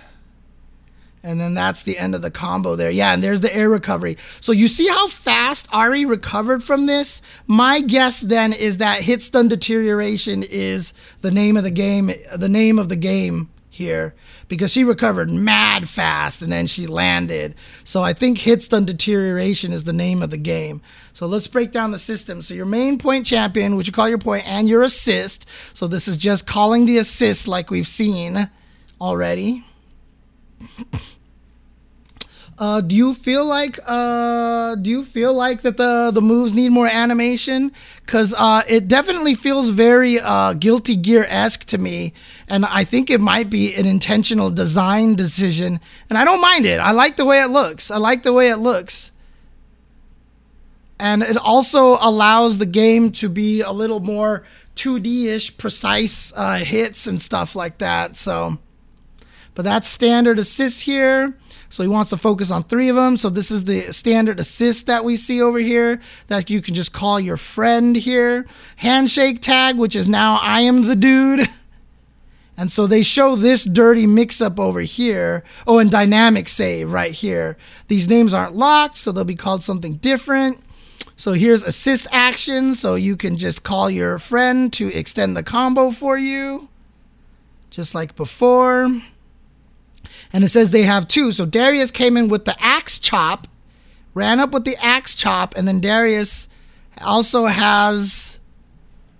and then that's the end of the combo there. Yeah, and there's the air recovery. So you see how fast Ahri recovered from this? My guess then is that hit stun deterioration is the name of the game, the name of the game here because she recovered mad fast and then she landed. So I think hit stun deterioration is the name of the game. So let's break down the system. So your main point champion, which you call your point, and your assist. So this is just calling the assist like we've seen already. Uh, do you feel like uh, do you feel like that the the moves need more animation? Cause uh, it definitely feels very uh, Guilty Gear esque to me, and I think it might be an intentional design decision. And I don't mind it. I like the way it looks. I like the way it looks, and it also allows the game to be a little more 2D ish, precise uh, hits and stuff like that. So, but that's standard assist here. So he wants to focus on three of them. So this is the standard assist that we see over here that you can just call your friend here. Handshake tag, which is now I am the dude. And so they show this dirty mix up over here. Oh, and dynamic save right here. These names aren't locked, so they'll be called something different. So here's assist action, so you can just call your friend to extend the combo for you, just like before and it says they have two. So Darius came in with the axe chop, ran up with the axe chop, and then Darius also has.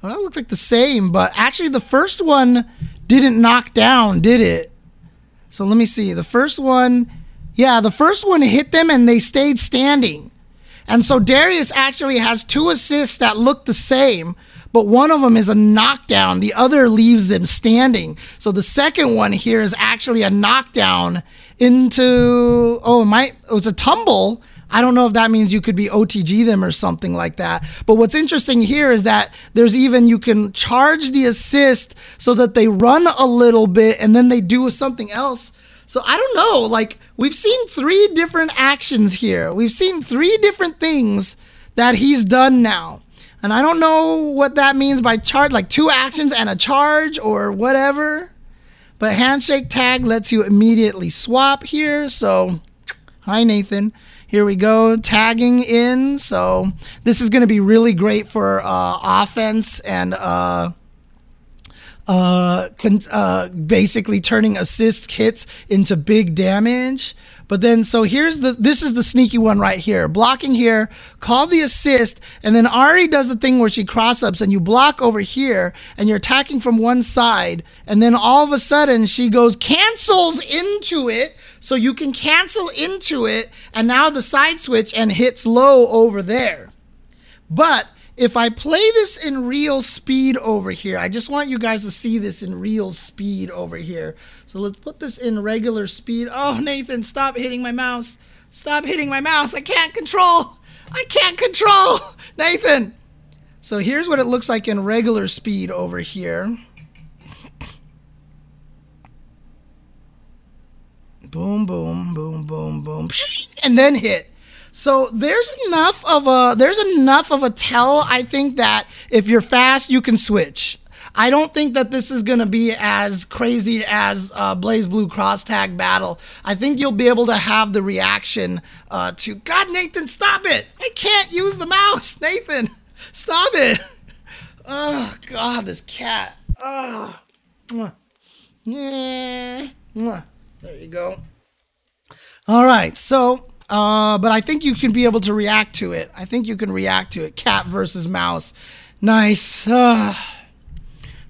Well, it looks like the same, but actually the first one didn't knock down, did it? So let me see. The first one, yeah, the first one hit them and they stayed standing. And so Darius actually has two assists that look the same, but one of them is a knockdown. The other leaves them standing. So the second one here is actually a knockdown into oh my oh, it's a tumble. I don't know if that means you could be OTG them or something like that. But what's interesting here is that there's even you can charge the assist so that they run a little bit and then they do something else. So I don't know. Like we've seen three different actions here. We've seen three different things that he's done now. And I don't know what that means by charge, like two actions and a charge or whatever. But handshake tag lets you immediately swap here. So, hi, Nathan. Here we go, tagging in. So, this is going to be really great for uh, offense and uh, uh, uh, basically turning assist hits into big damage. But then, so here's the, this is the sneaky one right here. Blocking here, call the assist, and then Ahri does the thing where she cross ups and you block over here and you're attacking from one side. And then all of a sudden she goes, cancels into it. So you can cancel into it. And now the side switch and hits low over there. But if I play this in real speed over here, I just want you guys to see this in real speed over here. So let's put this in regular speed. Oh, Nathan, stop hitting my mouse. Stop hitting my mouse. I can't control. I can't control. Nathan. So here's what it looks like in regular speed over here. Boom, boom, boom, boom, boom. And then hit. So there's enough of a there's enough of a tell. I think that if you're fast, you can switch. I don't think that this is going to be as crazy as uh, BlazBlue Cross Tag Battle. I think you'll be able to have the reaction uh, to God, Nathan, stop it! I can't use the mouse, Nathan, stop it! Oh God, this cat. Oh. Yeah. There you go. All right, so uh, but I think you can be able to react to it. I think you can react to it. Cat versus mouse. Nice. Uh,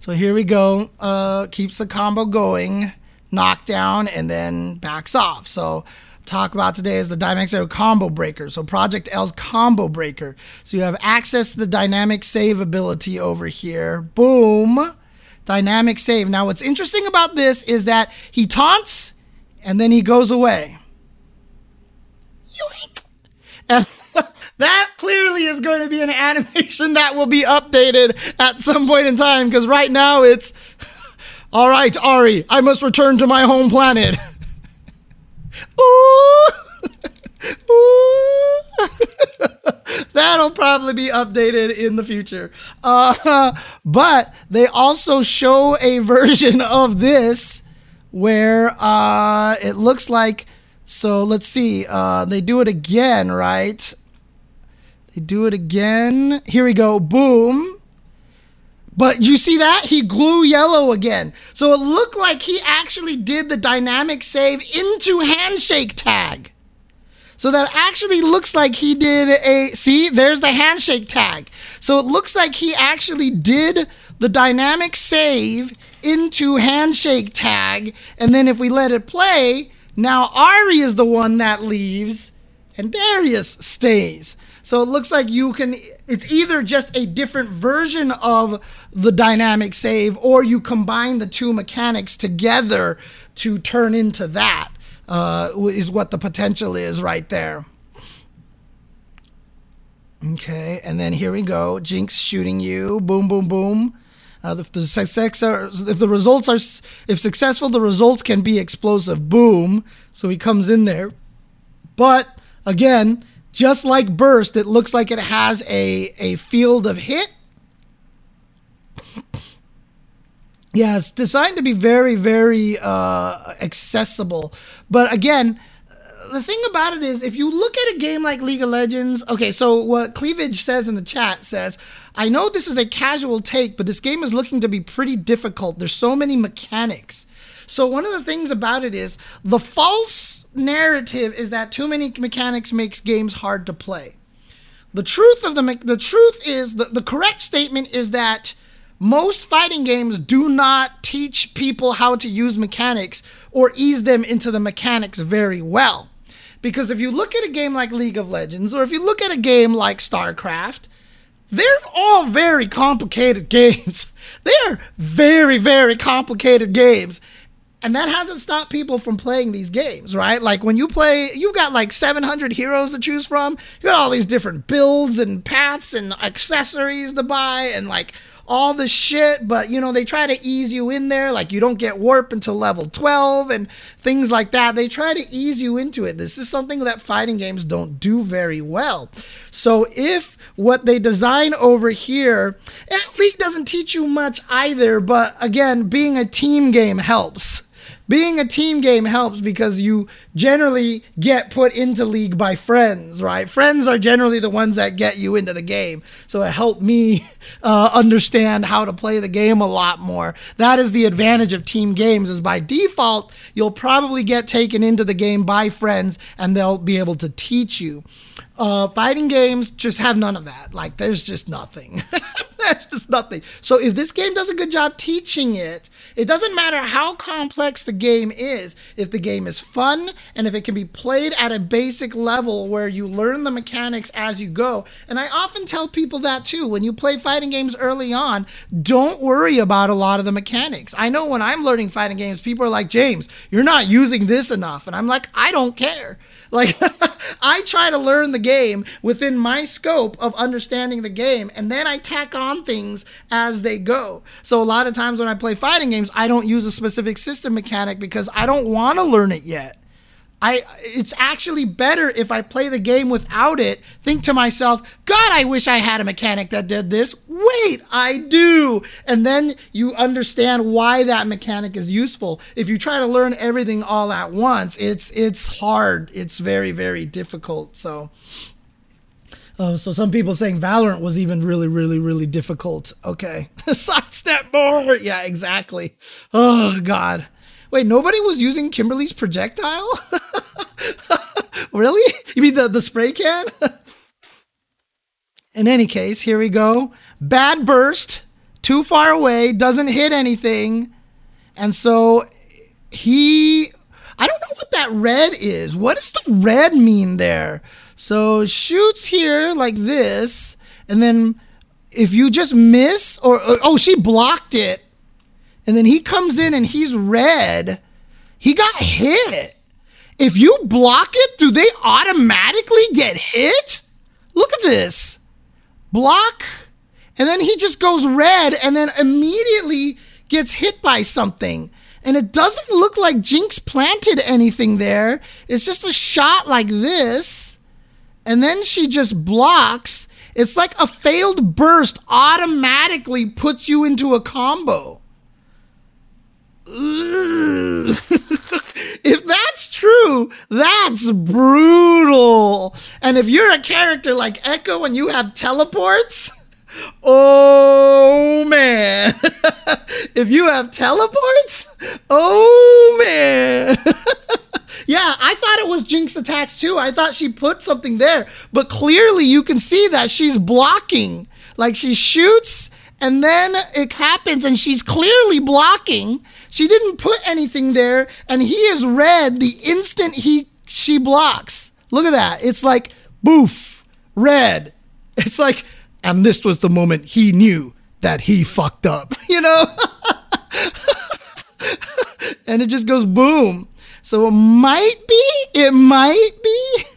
so here we go. Uh, keeps the combo going. Knockdown and then backs off. So talk about today is the Dynamic Save Combo Breaker. So Project L's Combo Breaker. So you have access to the dynamic save ability over here. Boom. Dynamic save. Now, what's interesting about this is that he taunts and then he goes away. Yoink! And that clearly is going to be an animation that will be updated at some point in time because right now it's all right, Ahri, I must return to my home planet. Ooh! Ooh! That'll probably be updated in the future. Uh, but they also show a version of this where uh, it looks like. So let's see. Uh, they do it again, right? Do it again. Here we go. Boom. But you see that? He glue yellow again. So it looked like he actually did the dynamic save into handshake tag. So that actually looks like he did a see, there's the handshake tag. So it looks like he actually did the dynamic save into handshake tag. And then if we let it play, now Ahri is the one that leaves and Darius stays. So it looks like you can, it's either just a different version of the dynamic save or you combine the two mechanics together to turn into that. Uh, is what the potential is right there. Okay, and then here we go. Jinx shooting you. Boom, boom, boom. Uh, if the success are, if the results are, if successful, the results can be explosive. Boom. So he comes in there, but again, just like burst, it looks like it has a a field of hit Yeah, it's designed to be very, very uh, accessible. But again, the thing about it is, if you look at a game like League of Legends, okay, so what Cleavage says in the chat says, I know this is a casual take, but this game is looking to be pretty difficult. There's so many mechanics. So one of the things about it is the false narrative is that too many mechanics makes games hard to play. The truth of the the truth is the, the correct statement is that most fighting games do not teach people how to use mechanics or ease them into the mechanics very well. Because if you look at a game like League of Legends or if you look at a game like StarCraft, they're all very complicated games. they're very, very complicated games. And that hasn't stopped people from playing these games, right? Like when you play, you've got like 700 heroes to choose from. You got all these different builds and paths and accessories to buy and like all the shit, but you know, they try to ease you in there. Like you don't get warp until level 12 and things like that. They try to ease you into it. This is something that fighting games don't do very well. So if what they design over here, League doesn't teach you much either, but again, being a team game helps being a team game helps because you generally get put into league by friends, right? Friends are generally the ones that get you into the game. So it helped me uh, understand how to play the game a lot more. That is the advantage of team games is by default, you'll probably get taken into the game by friends and they'll be able to teach you. Uh, fighting games just have none of that. Like, there's just nothing. there's just nothing. So, if this game does a good job teaching it, it doesn't matter how complex the game is. If the game is fun and if it can be played at a basic level where you learn the mechanics as you go. And I often tell people that too. When you play fighting games early on, don't worry about a lot of the mechanics. I know when I'm learning fighting games, people are like, James, you're not using this enough. And I'm like, I don't care. Like, I try to learn the game within my scope of understanding the game, and then I tack on things as they go. So, a lot of times when I play fighting games, I don't use a specific system mechanic because I don't want to learn it yet. I it's actually better if I play the game without it. Think to myself, God, I wish I had a mechanic that did this. Wait, I do. And then you understand why that mechanic is useful. If you try to learn everything all at once, it's it's hard. It's very very difficult. So Oh, so some people saying Valorant was even really, really, really difficult. Okay. Sidestep more. Yeah, exactly. Oh, God. Wait, nobody was using Kimberly's projectile? really? You mean the, the spray can? In any case, here we go. Bad burst, too far away, doesn't hit anything. And so he. I don't know what that red is. What does the red mean there? So shoots here like this, and then if you just miss, or, or oh, she blocked it and then he comes in and he's red, he got hit. If you block it, do they automatically get hit? Look at this. Block, and then he just goes red and then immediately gets hit by something. And it doesn't look like Jinx planted anything there. It's just a shot like this. And then she just blocks. It's like a failed burst automatically puts you into a combo. if that's true, that's brutal. And if you're a character like Ekko and you have teleports, oh man. if you have teleports, oh man. yeah, I thought it was Jinx attacks too. I thought she put something there, but clearly you can see that she's blocking. Like she shoots and then it happens and she's clearly blocking she didn't put anything there, and he is red the instant he she blocks. Look at that. It's like boof, red. It's like, and this was the moment he knew that he fucked up, you know? and it just goes boom. So it might be, it might be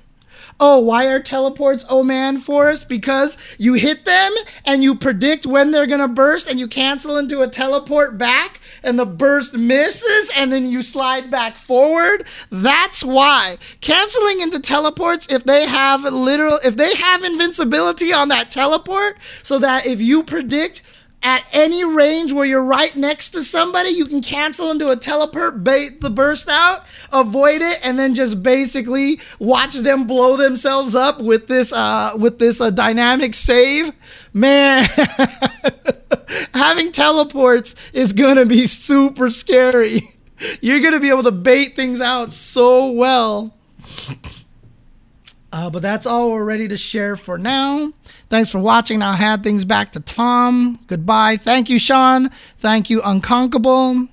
Oh, why are teleports oh man for us? Because you hit them and you predict when they're gonna burst and you cancel into a teleport back and the burst misses and then you slide back forward. That's why. Canceling into teleports if they have literal if they have invincibility on that teleport so that if you predict at any range where you're right next to somebody, you can cancel into a teleport, bait the burst out, avoid it, and then just basically watch them blow themselves up with this uh, with this uh, dynamic save. Man, having teleports is gonna be super scary. You're gonna be able to bait things out so well. Uh, but that's all we're ready to share for now. Thanks for watching. Now hand things back to Tom. Goodbye. Thank you, Sean. Thank you, Unconquerable.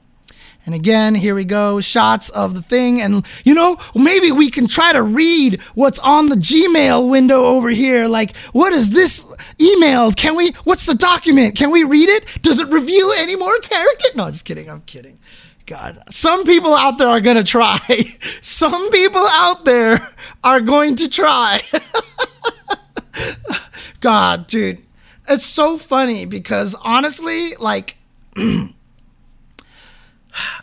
And again, here we go. Shots of the thing. And, you know, maybe we can try to read what's on the Gmail window over here. Like, what is this email? Can we, what's the document? Can we read it? Does it reveal any more character? No, just kidding. I'm kidding. God, some people out there are going to try. some people out there are going to try. God, dude, it's so funny because honestly, like,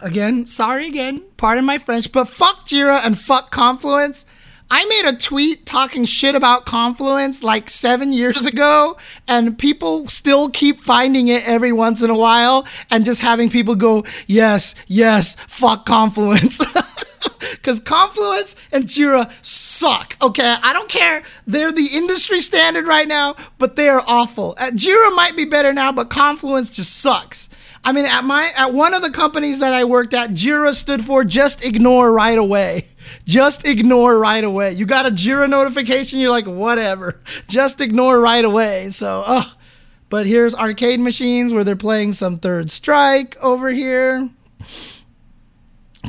again, sorry again, pardon my French, but fuck Jira and fuck Confluence. I made a tweet talking shit about Confluence like seven years ago, and people still keep finding it every once in a while and just having people go, yes, yes, fuck Confluence. Because Confluence and Jira suck. Okay, I don't care. They're the industry standard right now, but they are awful. Uh, Jira might be better now, but Confluence just sucks. I mean, at my at one of the companies that I worked at, Jira stood for just ignore right away. Just ignore right away. You got a Jira notification, you're like, whatever. Just ignore right away. So, oh. But here's arcade machines where they're playing some Third Strike over here.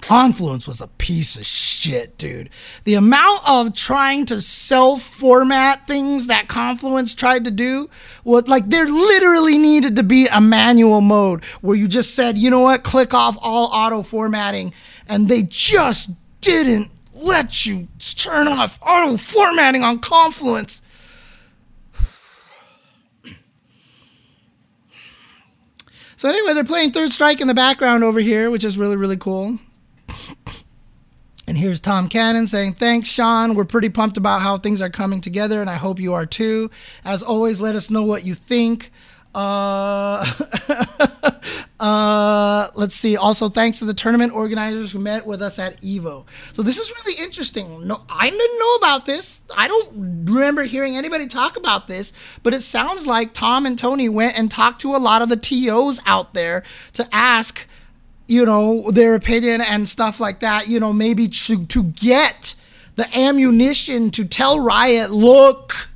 Confluence was a piece of shit, dude. The amount of trying to self format things that Confluence tried to do was like there literally needed to be a manual mode where you just said, you know what, click off all auto formatting. And they just didn't let you turn off auto formatting on Confluence. So, anyway, they're playing Third Strike in the background over here, which is really, really cool. And here's Tom Cannon saying, Thanks, Sean. We're pretty pumped about how things are coming together, and I hope you are too. As always, let us know what you think. Uh, uh, let's see. Also, thanks to the tournament organizers who met with us at Evo. So this is really interesting. No, I didn't know about this. I don't remember hearing anybody talk about this, but it sounds like Tom and Tony went and talked to a lot of the TOs out there to ask you know, their opinion and stuff like that, you know, maybe to, to get the ammunition to tell Riot, look,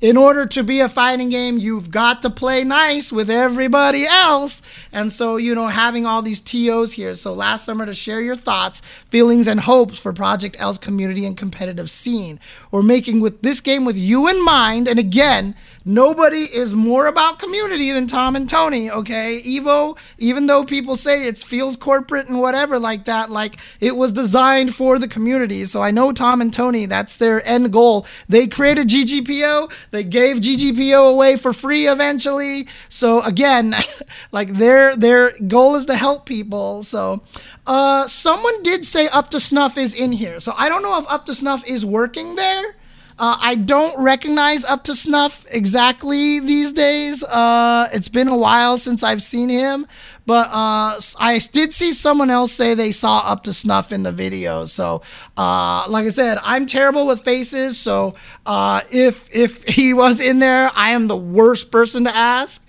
in order to be a fighting game, you've got to play nice with everybody else. And so, you know, having all these TOs here. So last summer to share your thoughts, feelings, and hopes for Project L's community and competitive scene. We're making with this game with you in mind. And again, nobody is more about community than Tom and Tony, okay? Evo, even though people say it feels corporate and whatever like that, like it was designed for the community. So I know Tom and Tony, that's their end goal. They created GGPO, they gave GGPO away for free eventually. So again, like their their goal is to help people. So uh someone did say up to snuff is in here. So I don't know if up to snuff is working there. Uh, I don't recognize Up to Snuff exactly these days. Uh, it's been a while since I've seen him, but uh, I did see someone else say they saw Up to Snuff in the video. So, uh, like I said, I'm terrible with faces. So, uh, if if he was in there, I am the worst person to ask.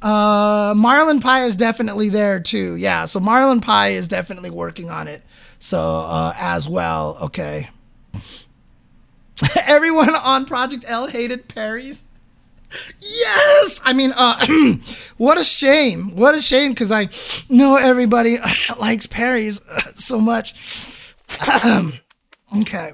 Uh, Marlin Pie is definitely there too. Yeah, so Marlin Pie is definitely working on it. So as well. Okay. Everyone on Project L hated Parries. Yes, I mean, uh, what a shame! What a shame because I know everybody likes Parries so much. okay.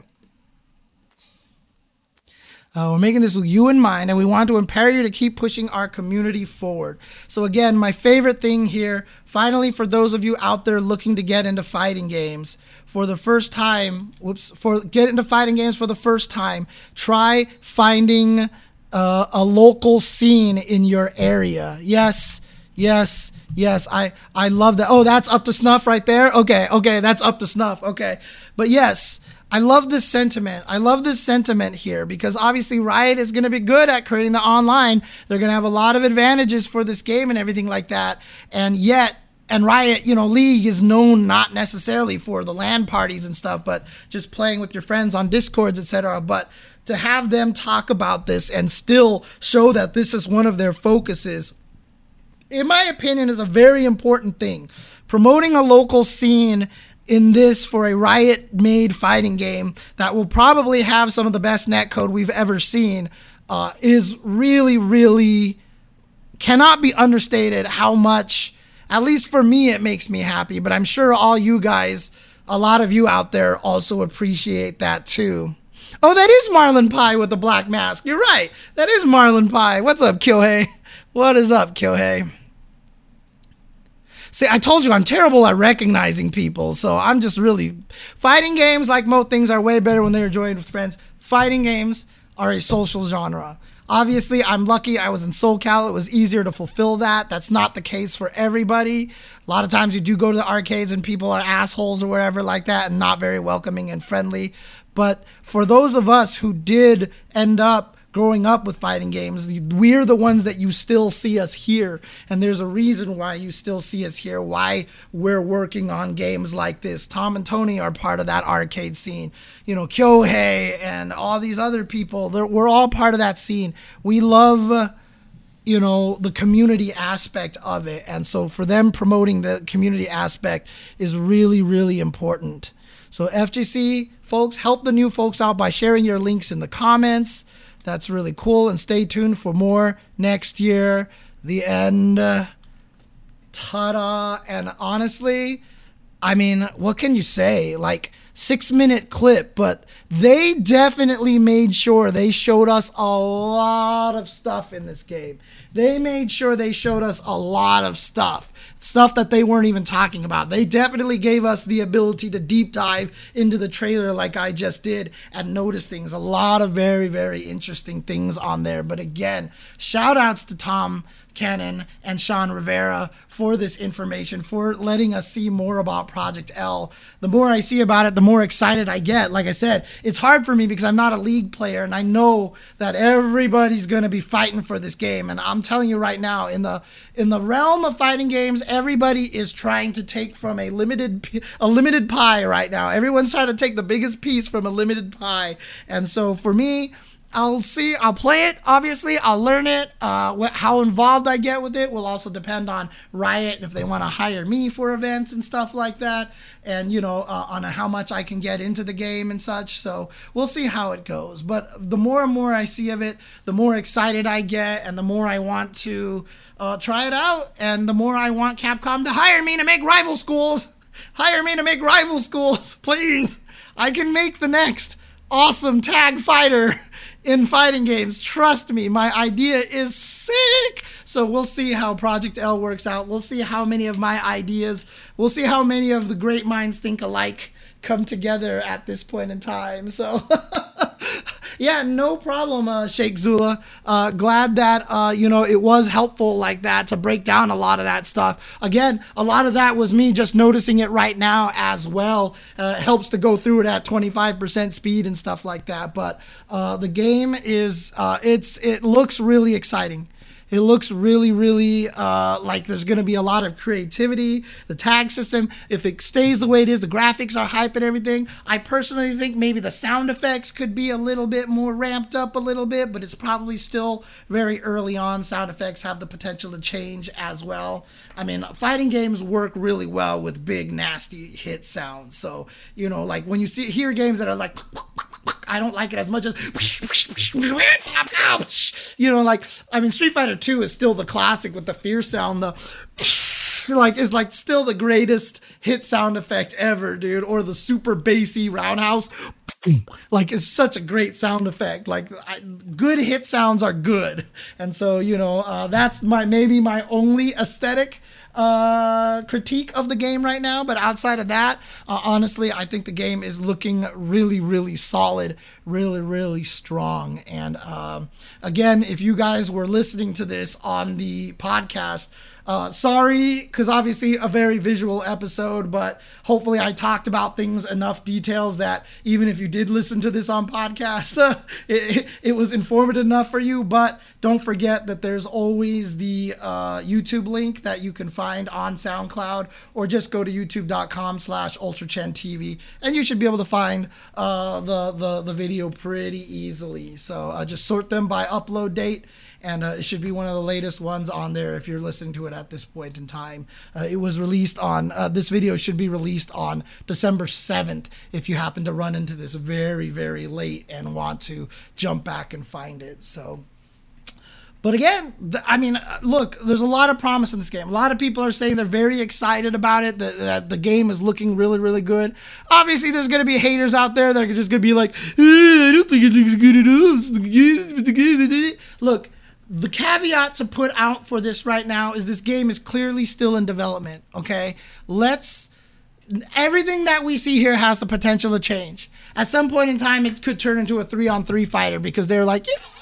Uh, we're making this with you in mind, and we want to empower you to keep pushing our community forward. So, again, my favorite thing here, finally, for those of you out there looking to get into fighting games, for the first time, whoops, for get into fighting games for the first time, try finding uh, a local scene in your area. Yes, yes, yes. I I love that. Oh, that's up to snuff right there. Okay, okay, that's up to snuff. Okay, but yes. I love this sentiment. I love this sentiment here because obviously Riot is going to be good at creating the online. They're going to have a lot of advantages for this game and everything like that. And yet, and Riot, you know, League is known not necessarily for the LAN parties and stuff, but just playing with your friends on Discords, etc. But to have them talk about this and still show that this is one of their focuses, in my opinion, is a very important thing. Promoting a local scene in this for a Riot made fighting game that will probably have some of the best netcode we've ever seen uh, is really, really cannot be understated how much, at least for me, it makes me happy. But I'm sure all you guys, a lot of you out there, also appreciate that too. Oh, that is Marlin Pie with the black mask. You're right. That is Marlin Pie. What's up, Kyohei? What is up, Kyohei? See, I told you I'm terrible at recognizing people, so I'm just really fighting games. Like most things, are way better when they're enjoyed with friends. Fighting games are a social genre. Obviously, I'm lucky I was in SoCal. It was easier to fulfill that. That's not the case for everybody. A lot of times you do go to the arcades and people are assholes or wherever like that and not very welcoming and friendly. But for those of us who did end up growing up with fighting games, we're the ones that you still see us here. And there's a reason why you still see us here, why we're working on games like this. Tom and Tony are part of that arcade scene. You know, Kyohei and all these other people, we're all part of that scene. We love you know the community aspect of it and so for them promoting the community aspect is really really important so fgc folks help the new folks out by sharing your links in the comments that's really cool. And stay tuned for more next year. The end. Ta da. And honestly, I mean, what can you say? Like, six minute clip, but they definitely made sure they showed us a lot of stuff in this game. They made sure they showed us a lot of stuff, stuff that they weren't even talking about. They definitely gave us the ability to deep dive into the trailer like I just did and notice things. A lot of very, very interesting things on there. But again, shout outs to Tom Cannon and Sean Rivera for this information, for letting us see more about Project L. The more I see about it, the more excited I get. Like I said, it's hard for me because I'm not a league player and I know that everybody's going to be fighting for this game and I'm telling you right now in the in the realm of fighting games, everybody is trying to take from a limited a limited pie right now. Everyone's trying to take the biggest piece from a limited pie. And so for me, I'll see. I'll play it. Obviously, I'll learn it. Uh, what, how involved I get with it will also depend on Riot if they want to hire me for events and stuff like that, and you know, uh, on how much I can get into the game and such. So we'll see how it goes. But the more and more I see of it, the more excited I get, and the more I want to uh, try it out, and the more I want Capcom to hire me to make rival schools. Hire me to make rival schools, please. I can make the next awesome tag fighter in fighting games. Trust me, my idea is sick. So we'll see how Project L works out. We'll see how many of my ideas, we'll see how many of the great minds think alike come together at this point in time. So yeah, no problem, uh, Sheikh Zula. Uh, glad that uh, you know it was helpful like that to break down a lot of that stuff. Again, a lot of that was me just noticing it right now as well. Uh, helps to go through it at 25% speed and stuff like that. But uh, the game is uh, it's it looks really exciting. It looks really, really uh, like there's going to be a lot of creativity. The tag system, if it stays the way it is, the graphics are hype and everything. I personally think maybe the sound effects could be a little bit more ramped up a little bit, but it's probably still very early on. Sound effects have the potential to change as well. I mean, fighting games work really well with big, nasty hit sounds. So, you know, like when you see hear games that are like, I don't like it as much as, you know, like, I mean, Street Fighter 2 is still the classic with the fear sound, the like is like still the greatest hit sound effect ever, dude. Or the super bassy roundhouse. Like it's such a great sound effect. Like I, good hit sounds are good, and so you know uh, that's my maybe my only aesthetic uh, critique of the game right now. But outside of that, uh, honestly, I think the game is looking really, really solid, really, really strong. And um, again, if you guys were listening to this on the podcast, uh, sorry, because obviously a very visual episode, but hopefully I talked about things enough details that even if you did listen to this on podcast, it, it, was informative enough for you. But don't forget that there's always the uh, YouTube link that you can find on SoundCloud, or just go to youtube.com slash TV, and you should be able to find uh, the, the, the video pretty easily. So uh, just sort them by upload date and uh, it should be one of the latest ones on there if you're listening to it at this point in time. Uh, it was released on, uh, this video should be released on December 7th if you happen to run into this very, very late and want to jump back and find it. So. But again, I mean, uh, look, there's a lot of promise in this game. A lot of people are saying they're very excited about it, that, that the game is looking really, really good. Obviously, there's going to be haters out there that are just going to be like, I don't think it looks good at all. Look, the caveat to put out for this right now is this game is clearly still in development. Okay, let's. Everything that we see here has the potential to change. At some point in time, it could turn into a three-on-three fighter because they're like, you know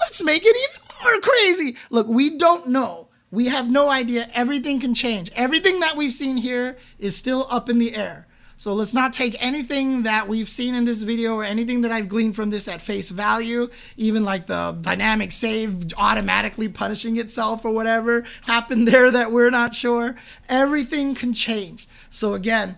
let's make it even more crazy. Look, we don't know. We have no idea. Everything can change. Everything that we've seen here is still up in the air. So let's not take anything that we've seen in this video or anything that I've gleaned from this at face value, even like the dynamic save automatically punishing itself or whatever happened there that we're not sure. Everything can change. So again,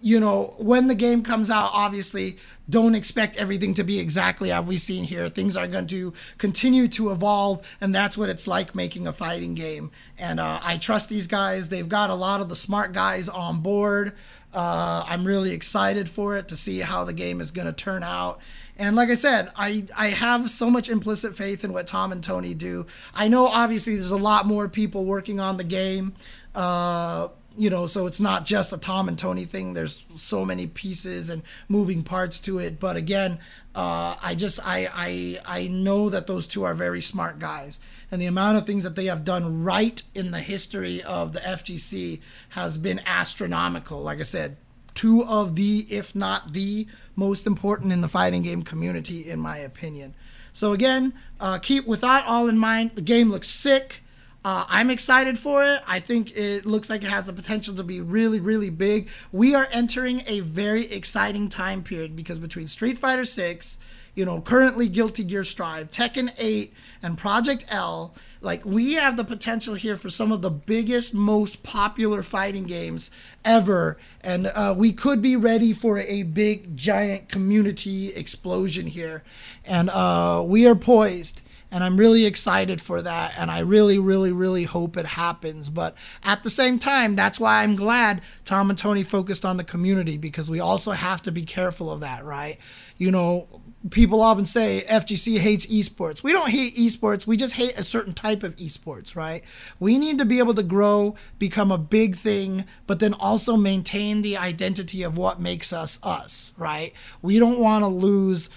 you know, when the game comes out, obviously, don't expect everything to be exactly as we've seen here. Things are going to continue to evolve, and that's what it's like making a fighting game. And uh, I trust these guys. They've got a lot of the smart guys on board. Uh, I'm really excited for it to see how the game is going to turn out. And like I said, I, I have so much implicit faith in what Tom and Tony do. I know obviously there's a lot more people working on the game. Uh, you know, so it's not just a Tom and Tony thing. There's so many pieces and moving parts to it. But again, uh, I just I, I I know that those two are very smart guys, and the amount of things that they have done right in the history of the FGC has been astronomical. Like I said, two of the, if not the most important in the fighting game community, in my opinion. So again, uh, keep with that all in mind. The game looks sick. Uh, I'm excited for it. I think it looks like it has the potential to be really, really big. We are entering a very exciting time period because between Street Fighter 6, you know, currently Guilty Gear Strive, Tekken 8, and Project L, like we have the potential here for some of the biggest, most popular fighting games ever. And uh, we could be ready for a big, giant community explosion here. And uh, we are poised and I'm really excited for that. And I really, really, really hope it happens. But at the same time, that's why I'm glad Tom and Tony focused on the community because we also have to be careful of that, right? You know, people often say FGC hates esports. We don't hate esports. We just hate a certain type of esports, right? We need to be able to grow, become a big thing, but then also maintain the identity of what makes us us, right? We don't want to lose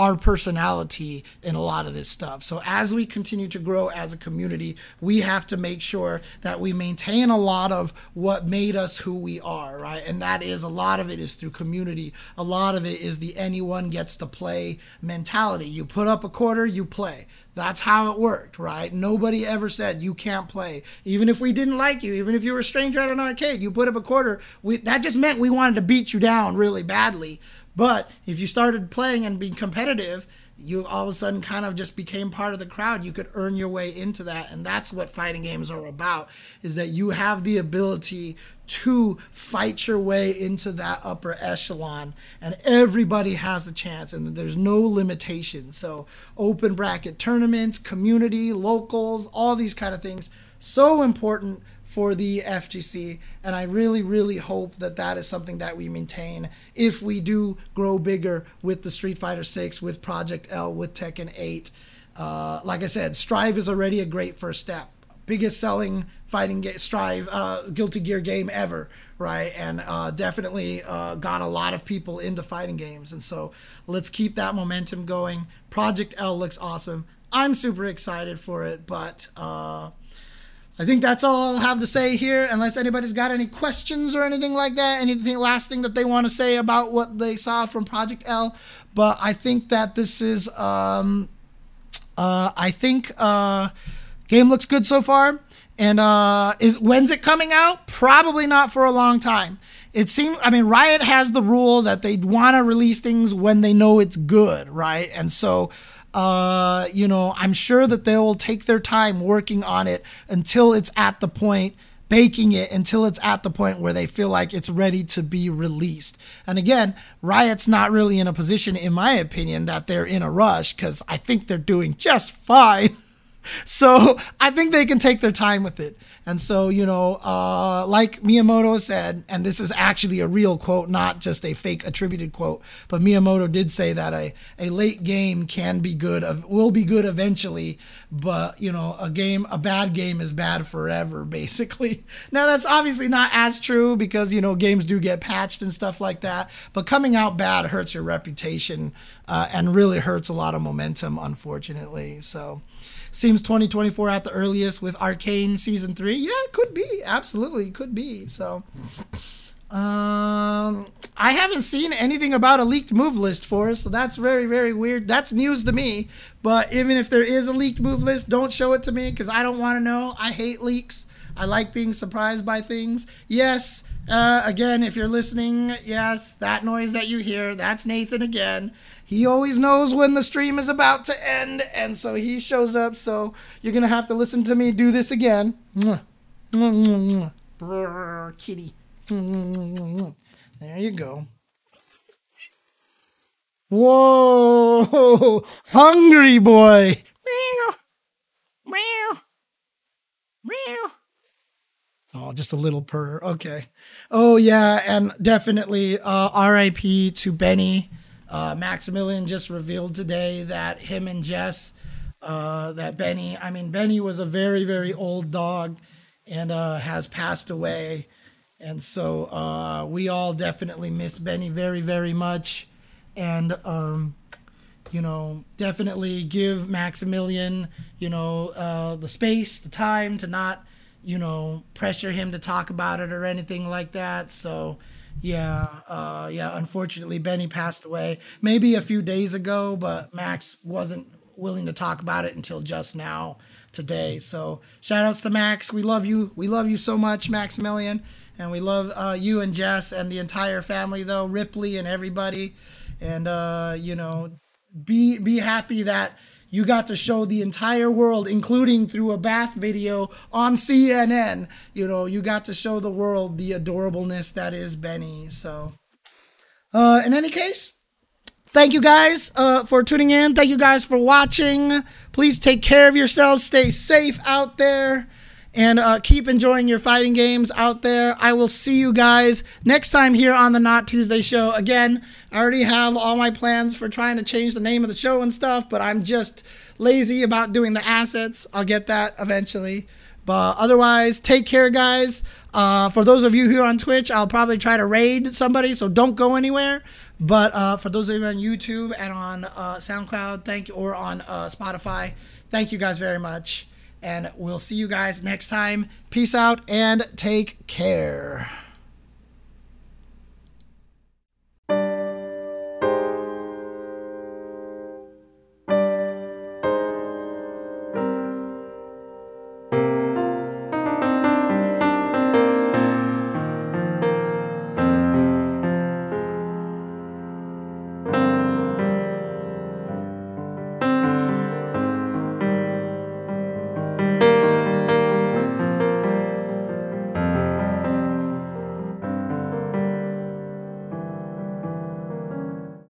our personality in a lot of this stuff. So as we continue to grow as a community, we have to make sure that we maintain a lot of what made us who we are, right? And that is a lot of it is through community. A lot of it is the anyone gets to play mentality. You put up a quarter, you play. That's how it worked, right? Nobody ever said you can't play. Even if we didn't like you, even if you were a stranger at an arcade, you put up a quarter. We, that just meant we wanted to beat you down really badly. But if you started playing and being competitive, you all of a sudden kind of just became part of the crowd. You could earn your way into that. And that's what fighting games are about is that you have the ability to fight your way into that upper echelon. And everybody has a chance and there's no limitation. So open bracket tournaments community locals all these kind of things so important for the FGC. And I really, really hope that that is something that we maintain if we do grow bigger with the Street Fighter 6, with Project L, with Tekken 8. Uh, like I said, Strive is already a great first step. Biggest selling fighting game, Strive, uh, Guilty Gear game ever, right? And uh, definitely uh, got a lot of people into fighting games. And so let's keep that momentum going. Project L looks awesome. I'm super excited for it, but uh, I think that's all I'll have to say here, unless anybody's got any questions or anything like that. Anything last thing that they want to say about what they saw from Project L. But I think that this is, um, uh, I think, uh, game looks good so far. And uh, is when's it coming out? Probably not for a long time. It seems, I mean, Riot has the rule that they want to release things when they know it's good, right? And so uh, you know, I'm sure that they'll take their time working on it until it's at the point baking it until it's at the point where they feel like it's ready to be released. And again, Riot's not really in a position, in my opinion, that they're in a rush because I think they're doing just fine. so I think they can take their time with it. And so, you know, uh, like Miyamoto said, and this is actually a real quote, not just a fake attributed quote, but Miyamoto did say that a, a late game can be good, will be good eventually, but, you know, a game, a bad game is bad forever, basically. Now, that's obviously not as true because, you know, games do get patched and stuff like that, but coming out bad hurts your reputation uh, and really hurts a lot of momentum, unfortunately. So, seems 2024 at the earliest with Arcane season three. Yeah, it could be. Absolutely, could be. So, um, I haven't seen anything about a leaked move list for us, so that's very, very weird. That's news to me. But even if there is a leaked move list, don't show it to me because I don't want to know. I hate leaks. I like being surprised by things. Yes, uh, again, if you're listening, yes, that noise that you hear, that's Nathan again. He always knows when the stream is about to end, and so he shows up. So you're gonna have to listen to me do this again. kitty. There you go. Whoa, hungry boy. Oh, just a little purr. Okay. Oh yeah, and definitely uh, R.I.P. to Benny. Uh, Maximilian just revealed today that him and Jess, uh, that Benny, I mean, Benny was a very, very old dog and uh, has passed away. And so uh, we all definitely miss Benny very, very much. And, um, you know, definitely give Maximilian, you know, uh, the space, the time to not, you know, pressure him to talk about it or anything like that. So, yeah, uh, yeah. Unfortunately, Benny passed away maybe a few days ago, but Max wasn't willing to talk about it until just now today. So shout outs to Max. We love you. We love you so much, Maximilian, and we love uh, you and Jess and the entire family, though Ripley and everybody. And uh, you know, be be happy that you got to show the entire world, including through a bath video on CNN. You know, you got to show the world the adorableness that is Benny. So, uh, in any case, thank you guys uh, for tuning in. Thank you guys for watching. Please take care of yourselves. Stay safe out there. And uh, keep enjoying your fighting games out there. I will see you guys next time here on the Not Tuesday show. Again, I already have all my plans for trying to change the name of the show and stuff, but I'm just lazy about doing the assets. I'll get that eventually. But otherwise, take care, guys. Uh, for those of you here on Twitch, I'll probably try to raid somebody, so don't go anywhere. But uh, for those of you on YouTube and on uh, SoundCloud, thank you, or on uh, Spotify, thank you guys very much. And we'll see you guys next time. Peace out and take care.